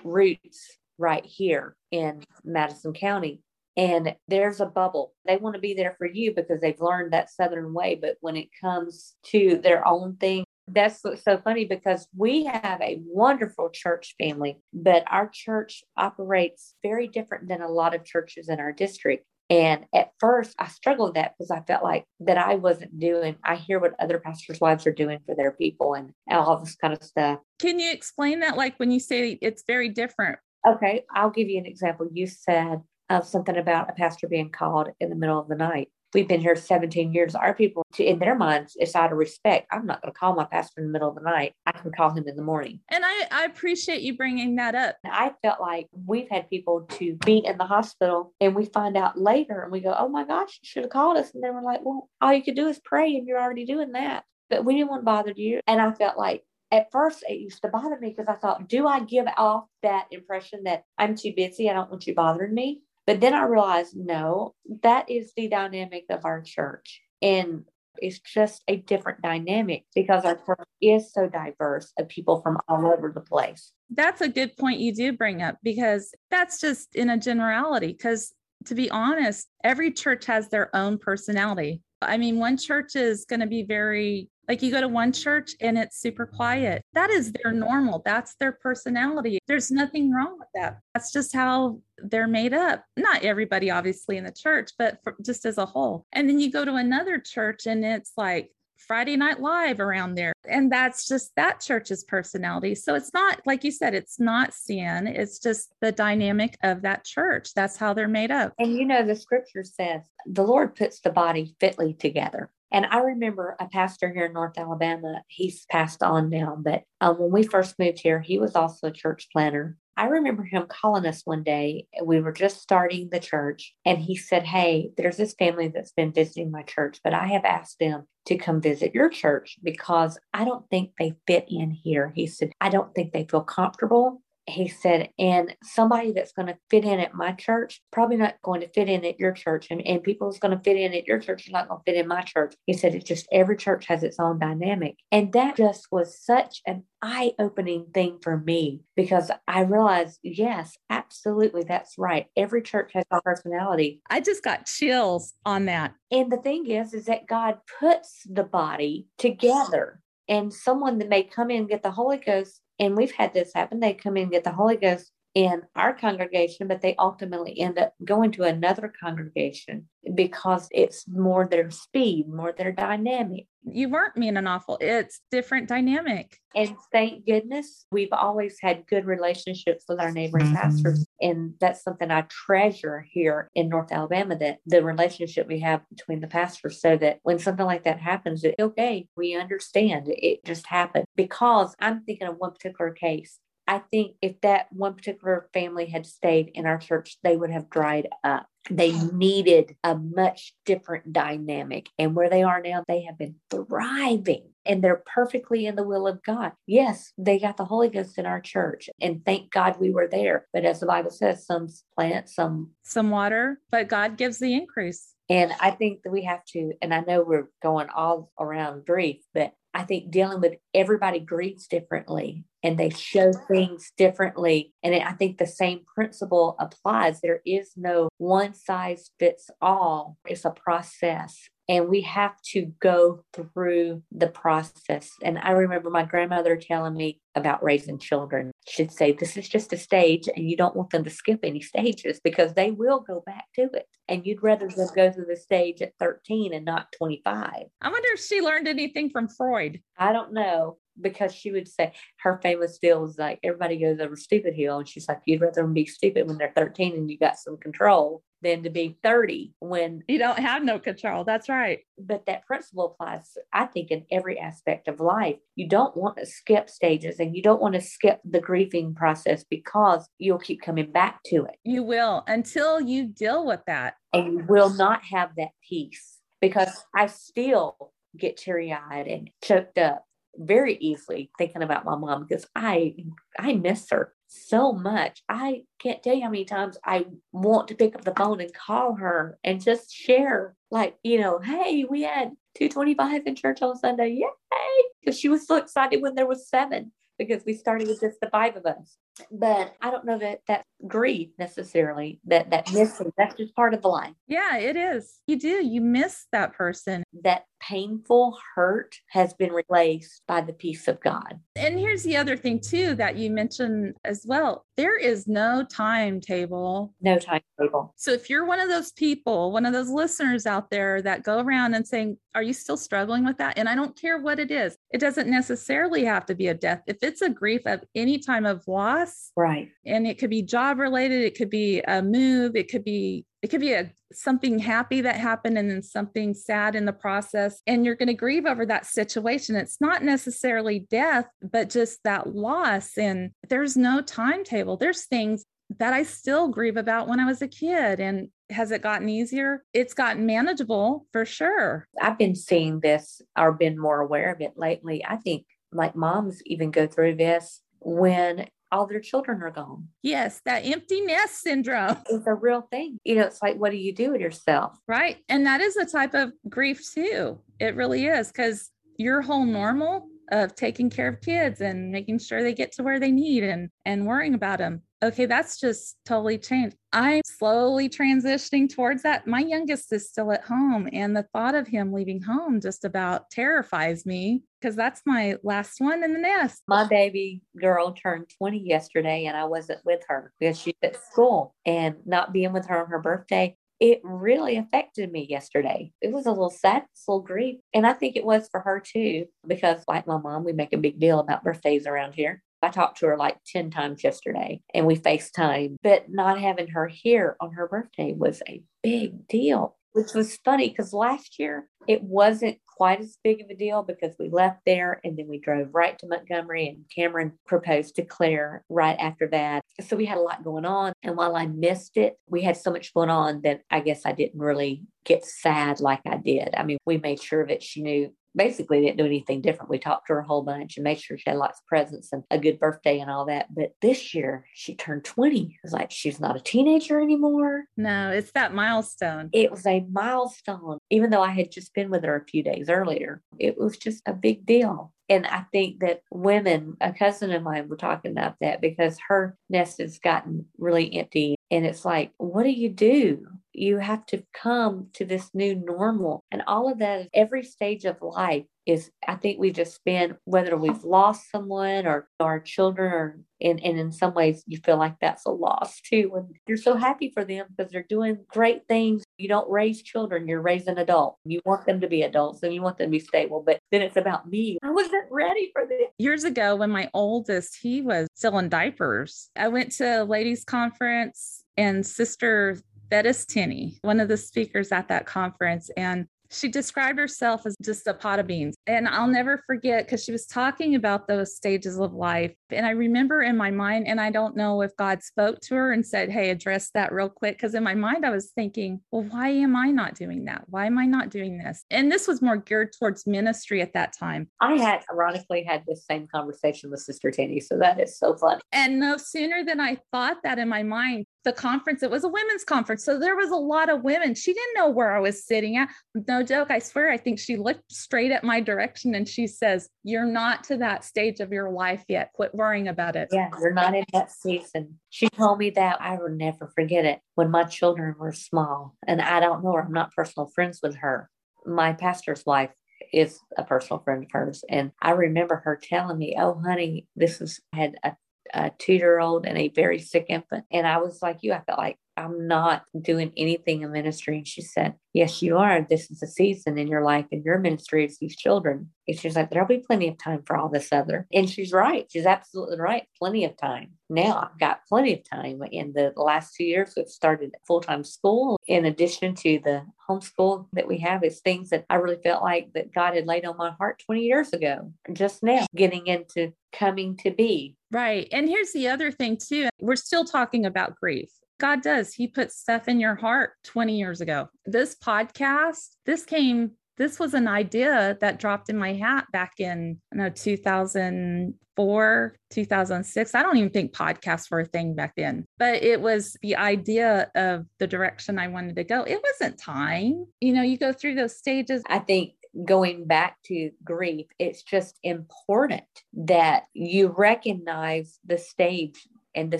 roots right here in Madison County. And there's a bubble. They want to be there for you because they've learned that Southern way. But when it comes to their own thing, that's so funny because we have a wonderful church family, but our church operates very different than a lot of churches in our district. And at first, I struggled with that because I felt like that I wasn't doing. I hear what other pastors' wives are doing for their people and all this kind of stuff. Can you explain that? Like when you say it's very different. Okay, I'll give you an example. You said uh, something about a pastor being called in the middle of the night. We've been here 17 years. Our people, in their minds, it's out of respect. I'm not going to call my pastor in the middle of the night. I can call him in the morning. And I, I appreciate you bringing that up. I felt like we've had people to be in the hospital and we find out later and we go, oh my gosh, you should have called us. And then we're like, well, all you could do is pray and you're already doing that. But we didn't want to bother you. And I felt like at first it used to bother me because I thought, do I give off that impression that I'm too busy? I don't want you bothering me. But then I realized, no, that is the dynamic of our church. And it's just a different dynamic because our church is so diverse of people from all over the place. That's a good point you do bring up because that's just in a generality. Because to be honest, every church has their own personality. I mean, one church is going to be very like you go to one church and it's super quiet. That is their normal. That's their personality. There's nothing wrong with that. That's just how they're made up. Not everybody, obviously, in the church, but for, just as a whole. And then you go to another church and it's like Friday Night Live around there. And that's just that church's personality. So it's not, like you said, it's not sin. It's just the dynamic of that church. That's how they're made up. And you know, the scripture says the Lord puts the body fitly together. And I remember a pastor here in North Alabama, he's passed on now, but um, when we first moved here, he was also a church planter. I remember him calling us one day. We were just starting the church, and he said, Hey, there's this family that's been visiting my church, but I have asked them to come visit your church because I don't think they fit in here. He said, I don't think they feel comfortable he said, and somebody that's going to fit in at my church, probably not going to fit in at your church. And, and people that's going to fit in at your church are not going to fit in my church. He said, it's just every church has its own dynamic. And that just was such an eye opening thing for me because I realized, yes, absolutely, that's right. Every church has a personality. I just got chills on that. And the thing is, is that God puts the body together. And someone that may come in and get the Holy Ghost and we've had this happen. They come in and get the Holy Ghost in our congregation, but they ultimately end up going to another congregation because it's more their speed, more their dynamic. You weren't mean and awful. It's different dynamic. And thank goodness we've always had good relationships with our neighboring mm-hmm. pastors. And that's something I treasure here in North Alabama that the relationship we have between the pastors so that when something like that happens, it's okay, we understand it just happened. Because I'm thinking of one particular case I think if that one particular family had stayed in our church, they would have dried up. They needed a much different dynamic. And where they are now, they have been thriving and they're perfectly in the will of God. Yes, they got the Holy Ghost in our church, and thank God we were there. But as the Bible says, some plant, some some water, but God gives the increase. And I think that we have to, and I know we're going all around grief, but I think dealing with everybody grieves differently and they show things differently. And I think the same principle applies. There is no one size fits all, it's a process and we have to go through the process. And I remember my grandmother telling me about raising children. She'd say, This is just a stage, and you don't want them to skip any stages because they will go back to it. And you'd rather them go through the stage at 13 and not 25. I wonder if she learned anything from Freud. I don't know because she would say her famous deal was like everybody goes over stupid hill and she's like you'd rather them be stupid when they're 13 and you got some control than to be 30 when you don't have no control that's right. But that principle applies i think in every aspect of life. You don't want to skip stages and you don't want to skip the grieving process because you'll keep coming back to it. You will until you deal with that. And you will not have that peace because I still get teary eyed and choked up very easily thinking about my mom because I I miss her so much. I can't tell you how many times I want to pick up the phone and call her and just share, like, you know, hey, we had 225 in church on Sunday. Yay! Because she was so excited when there was seven because we started with just the five of us. But I don't know that that grief necessarily, that that missing, that's just part of the life. Yeah, it is. You do. You miss that person. That painful hurt has been replaced by the peace of God. And here's the other thing, too, that you mentioned as well there is no timetable. No timetable. So if you're one of those people, one of those listeners out there that go around and saying, Are you still struggling with that? And I don't care what it is, it doesn't necessarily have to be a death. If it's a grief of any time of loss, right. And it could be job related, it could be a move, it could be it could be a something happy that happened and then something sad in the process and you're going to grieve over that situation it's not necessarily death but just that loss and there's no timetable there's things that I still grieve about when I was a kid and has it gotten easier? It's gotten manageable for sure. I've been seeing this or been more aware of it lately. I think like moms even go through this when all their children are gone. Yes, that empty nest syndrome is a real thing. You know, it's like, what do you do with yourself? Right. And that is a type of grief too. It really is because your whole normal of taking care of kids and making sure they get to where they need and and worrying about them okay, that's just totally changed. I'm slowly transitioning towards that. My youngest is still at home, and the thought of him leaving home just about terrifies me because that's my last one in the nest. My baby girl turned 20 yesterday, and I wasn't with her because she's at school and not being with her on her birthday. It really affected me yesterday. It was a little sad, a little grief. And I think it was for her too, because like my mom, we make a big deal about birthdays around here. I talked to her like 10 times yesterday and we FaceTime, but not having her here on her birthday was a big deal, which was funny because last year it wasn't quite as big of a deal because we left there and then we drove right to Montgomery and Cameron proposed to Claire right after that. So we had a lot going on. And while I missed it, we had so much going on that I guess I didn't really get sad like I did. I mean, we made sure that she knew basically didn't do anything different. We talked to her a whole bunch and made sure she had lots of presents and a good birthday and all that. But this year she turned 20. It was like she's not a teenager anymore. No, it's that milestone. It was a milestone. Even though I had just been with her a few days earlier, it was just a big deal. And I think that women, a cousin of mine, were talking about that because her nest has gotten really empty. And it's like, what do you do? You have to come to this new normal. And all of that, every stage of life is, I think we just spend, whether we've lost someone or our children or and, and in some ways you feel like that's a loss too. When you're so happy for them because they're doing great things. You don't raise children you're raising adults you want them to be adults and you want them to be stable but then it's about me. I wasn't ready for this. Years ago when my oldest he was still in diapers. I went to a ladies conference and sister Bettis Tinney, one of the speakers at that conference. And she described herself as just a pot of beans. And I'll never forget because she was talking about those stages of life. And I remember in my mind, and I don't know if God spoke to her and said, Hey, address that real quick. Because in my mind, I was thinking, Well, why am I not doing that? Why am I not doing this? And this was more geared towards ministry at that time. I had ironically had this same conversation with Sister Tinney. So that is so funny. And no sooner than I thought that in my mind, the conference, it was a women's conference. So there was a lot of women. She didn't know where I was sitting at. No joke. I swear, I think she looked straight at my direction and she says, You're not to that stage of your life yet. Quit worrying about it. Yeah, you're not in that season. She told me that I will never forget it when my children were small. And I don't know her, I'm not personal friends with her. My pastor's wife is a personal friend of hers. And I remember her telling me, Oh, honey, this is, I had a a two year old and a very sick infant. And I was like you, I felt like I'm not doing anything in ministry. And she said, Yes, you are. This is a season in your life and your ministry is these children. And she's like, There'll be plenty of time for all this other. And she's right. She's absolutely right. Plenty of time. Now I've got plenty of time. In the last two years, we've started full time school. In addition to the homeschool that we have, is things that I really felt like that God had laid on my heart 20 years ago. Just now getting into coming to be. Right. And here's the other thing, too. We're still talking about grief. God does. He put stuff in your heart 20 years ago. This podcast, this came this was an idea that dropped in my hat back in I know 2004, 2006. I don't even think podcasts were a thing back then, but it was the idea of the direction I wanted to go. It wasn't time. You know, you go through those stages. I think going back to grief, it's just important that you recognize the stage and the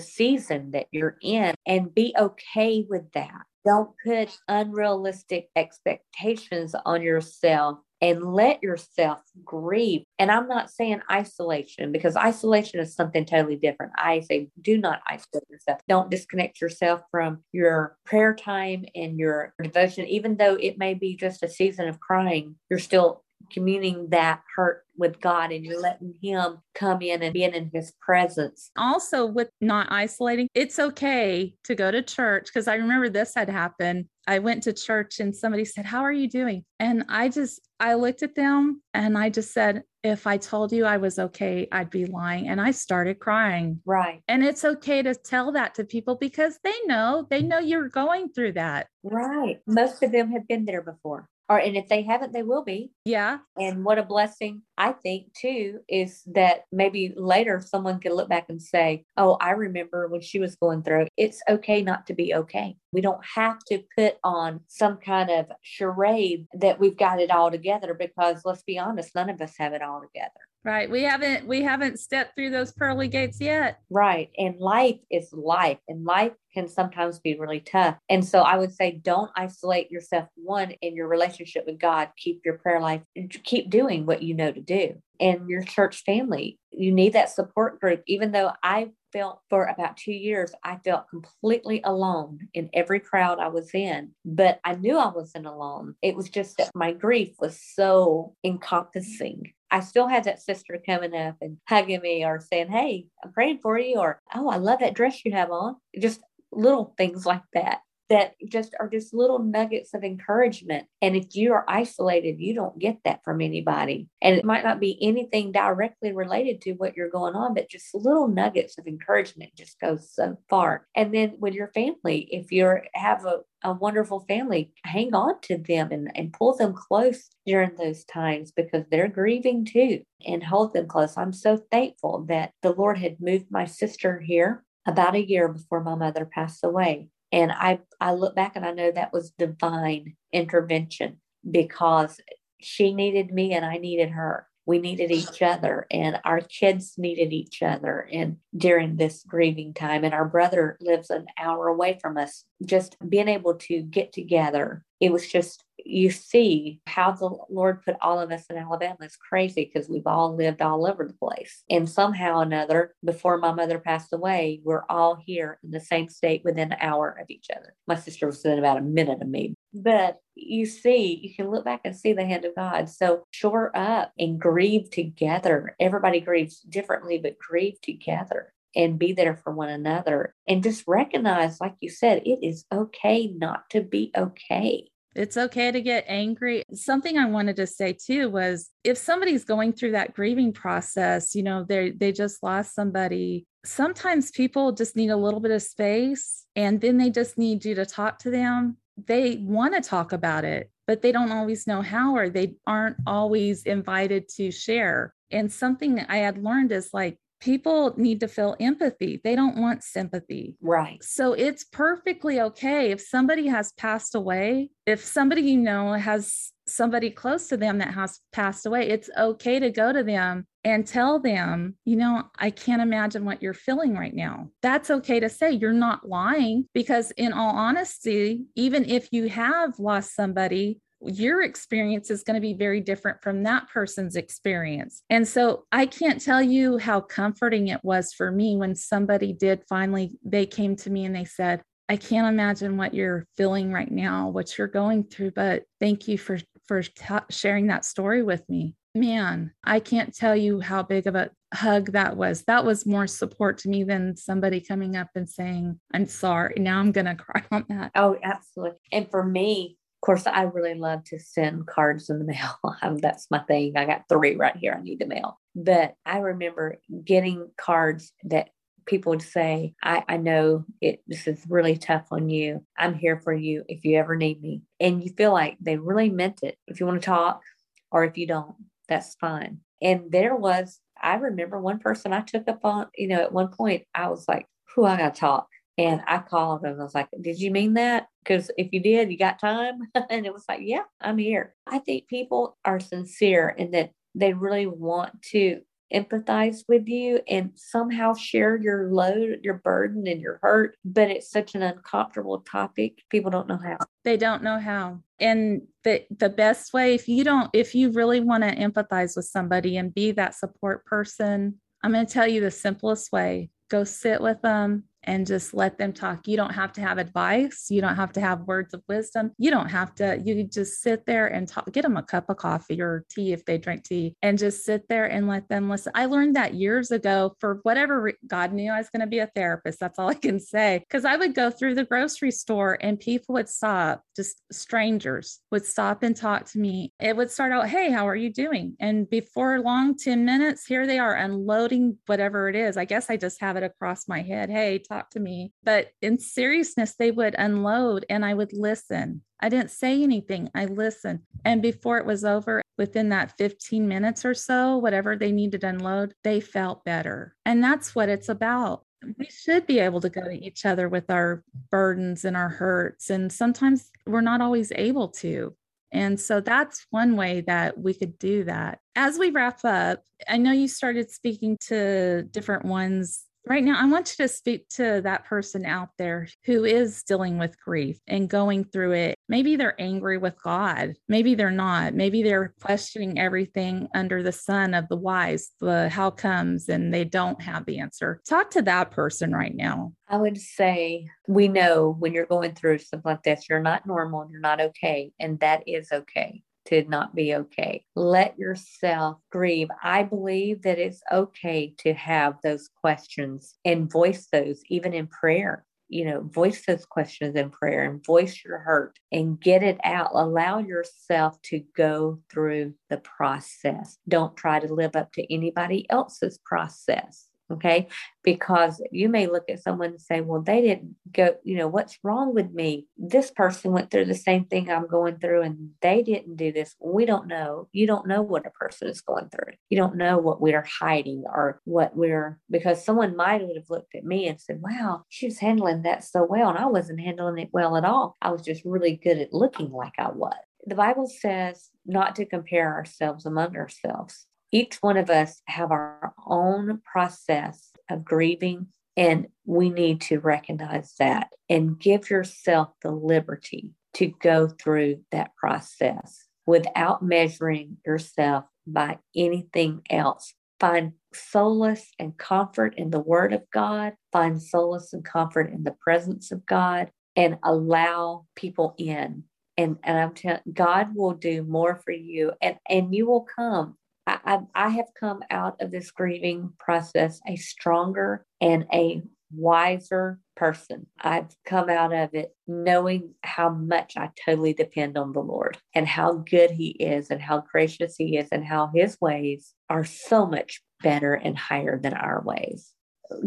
season that you're in and be okay with that. Don't put unrealistic expectations on yourself and let yourself grieve. And I'm not saying isolation because isolation is something totally different. I say do not isolate yourself. Don't disconnect yourself from your prayer time and your devotion, even though it may be just a season of crying, you're still communing that hurt with God and you're letting Him come in and being in His presence. Also, with not isolating, it's okay to go to church because I remember this had happened. I went to church and somebody said, How are you doing? And I just, I looked at them and I just said, If I told you I was okay, I'd be lying. And I started crying. Right. And it's okay to tell that to people because they know, they know you're going through that. Right. Most of them have been there before or and if they haven't they will be. Yeah. And what a blessing i think too is that maybe later someone can look back and say oh i remember when she was going through it's okay not to be okay. We don't have to put on some kind of charade that we've got it all together because let's be honest none of us have it all together Right. We haven't we haven't stepped through those pearly gates yet. Right. And life is life and life can sometimes be really tough. And so I would say don't isolate yourself one in your relationship with God. Keep your prayer life keep doing what you know to do. And your church family, you need that support group even though I felt for about 2 years I felt completely alone in every crowd I was in, but I knew I wasn't alone. It was just that my grief was so encompassing I still had that sister coming up and hugging me or saying, Hey, I'm praying for you, or Oh, I love that dress you have on. Just little things like that that just are just little nuggets of encouragement. And if you are isolated, you don't get that from anybody. And it might not be anything directly related to what you're going on, but just little nuggets of encouragement just goes so far. And then with your family, if you have a, a wonderful family, hang on to them and, and pull them close during those times because they're grieving too and hold them close. I'm so thankful that the Lord had moved my sister here about a year before my mother passed away. And I, I look back and I know that was divine intervention because she needed me and I needed her. We needed each other and our kids needed each other and during this grieving time. And our brother lives an hour away from us. Just being able to get together, it was just you see how the Lord put all of us in Alabama is crazy because we've all lived all over the place. And somehow or another, before my mother passed away, we're all here in the same state within an hour of each other. My sister was within about a minute of me. But you see, you can look back and see the hand of God. So shore up and grieve together. Everybody grieves differently, but grieve together and be there for one another and just recognize, like you said, it is okay not to be okay. It's okay to get angry. Something I wanted to say too was if somebody's going through that grieving process, you know, they they just lost somebody. Sometimes people just need a little bit of space and then they just need you to talk to them. They want to talk about it, but they don't always know how or they aren't always invited to share. And something I had learned is like people need to feel empathy. They don't want sympathy. Right. So it's perfectly okay if somebody has passed away, if somebody you know has somebody close to them that has passed away, it's okay to go to them and tell them, you know, I can't imagine what you're feeling right now. That's okay to say. You're not lying because, in all honesty, even if you have lost somebody, your experience is going to be very different from that person's experience. And so I can't tell you how comforting it was for me when somebody did finally, they came to me and they said, I can't imagine what you're feeling right now, what you're going through, but thank you for for t- sharing that story with me. Man, I can't tell you how big of a hug that was. That was more support to me than somebody coming up and saying, I'm sorry. Now I'm going to cry on that. Oh, absolutely. And for me, course, I really love to send cards in the mail. Um, that's my thing. I got three right here I need to mail. But I remember getting cards that people would say, I, I know it this is really tough on you. I'm here for you if you ever need me. And you feel like they really meant it. If you want to talk or if you don't, that's fine. And there was, I remember one person I took up on, you know, at one point I was like, who I gotta talk. And I called him. I was like, Did you mean that? Because if you did, you got time? and it was like, Yeah, I'm here. I think people are sincere in that they really want to empathize with you and somehow share your load, your burden, and your hurt. But it's such an uncomfortable topic. People don't know how. They don't know how. And the the best way, if you don't, if you really want to empathize with somebody and be that support person, I'm going to tell you the simplest way. Go sit with them, and just let them talk. You don't have to have advice. You don't have to have words of wisdom. You don't have to, you just sit there and talk, get them a cup of coffee or tea if they drink tea and just sit there and let them listen. I learned that years ago for whatever re- God knew I was going to be a therapist. That's all I can say. Because I would go through the grocery store and people would stop, just strangers would stop and talk to me. It would start out, Hey, how are you doing? And before long, 10 minutes, here they are unloading whatever it is. I guess I just have it across my head. Hey, talk talk to me. But in seriousness, they would unload and I would listen. I didn't say anything. I listened. And before it was over, within that 15 minutes or so, whatever they needed to unload, they felt better. And that's what it's about. We should be able to go to each other with our burdens and our hurts. And sometimes we're not always able to. And so that's one way that we could do that. As we wrap up, I know you started speaking to different ones Right now, I want you to speak to that person out there who is dealing with grief and going through it. Maybe they're angry with God. Maybe they're not. Maybe they're questioning everything under the sun of the whys, the how comes, and they don't have the answer. Talk to that person right now. I would say we know when you're going through something like this, you're not normal you're not okay. And that is okay to not be okay. Let yourself grieve. I believe that it's okay to have those questions and voice those even in prayer. You know, voice those questions in prayer and voice your hurt and get it out. Allow yourself to go through the process. Don't try to live up to anybody else's process Okay. Because you may look at someone and say, well, they didn't go, you know, what's wrong with me? This person went through the same thing I'm going through and they didn't do this. We don't know. You don't know what a person is going through. You don't know what we're hiding or what we're, because someone might have looked at me and said, wow, she's handling that so well. And I wasn't handling it well at all. I was just really good at looking like I was. The Bible says not to compare ourselves among ourselves each one of us have our own process of grieving and we need to recognize that and give yourself the liberty to go through that process without measuring yourself by anything else. Find solace and comfort in the Word of God, find solace and comfort in the presence of God, and allow people in. And, and I'm telling God will do more for you and, and you will come I, I, have come out of this grieving process a stronger and a wiser person. I've come out of it knowing how much I totally depend on the Lord and how good He is and how gracious He is and how His ways are so much better and higher than our ways.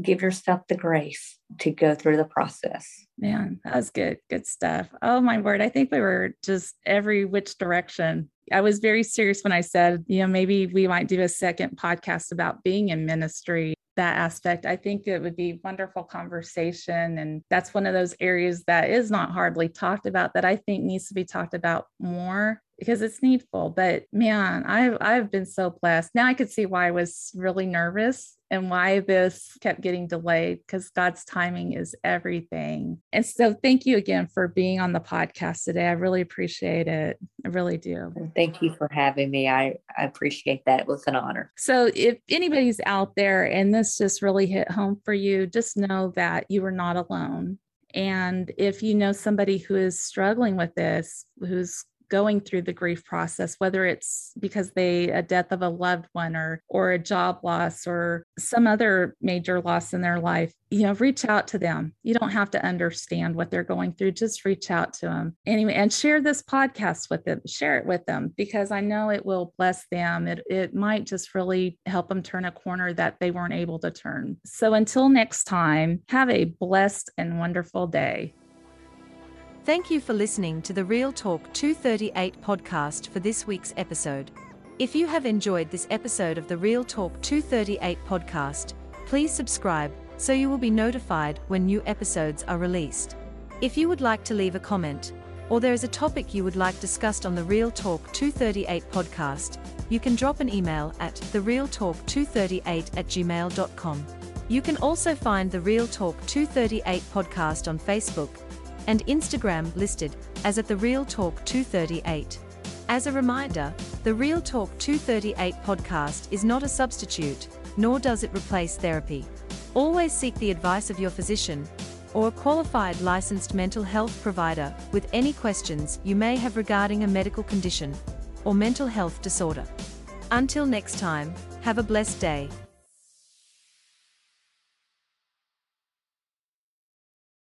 Give yourself the grace to go through the process. Man, that was good. Good stuff. Oh, my word. I think we were just every which direction I was very serious when I said, you know, maybe we might do a second podcast about being in ministry. That aspect, I think it would be wonderful conversation. And that's one of those areas that is not hardly talked about that I think needs to be talked about more because it's needful. But man, I've I've been so blessed. Now I could see why I was really nervous and why this kept getting delayed because God's timing is everything. And so thank you again for being on the podcast today. I really appreciate it. I really do. Thank you for having me. I, I appreciate that. It was an honor. So if anybody's out there and this just really hit home for you, just know that you are not alone. And if you know somebody who is struggling with this, who's going through the grief process, whether it's because they a death of a loved one or or a job loss or some other major loss in their life, you know, reach out to them. You don't have to understand what they're going through. Just reach out to them anyway and share this podcast with them. Share it with them because I know it will bless them. It it might just really help them turn a corner that they weren't able to turn. So until next time, have a blessed and wonderful day. Thank you for listening to the Real Talk 238 podcast for this week's episode. If you have enjoyed this episode of the Real Talk 238 podcast, please subscribe so you will be notified when new episodes are released. If you would like to leave a comment, or there is a topic you would like discussed on the Real Talk 238 podcast, you can drop an email at therealtalk238 at gmail.com. You can also find the Real Talk 238 podcast on Facebook and Instagram listed as at the Real Talk 238. As a reminder, the Real Talk 238 podcast is not a substitute, nor does it replace therapy. Always seek the advice of your physician or a qualified licensed mental health provider with any questions you may have regarding a medical condition or mental health disorder. Until next time, have a blessed day.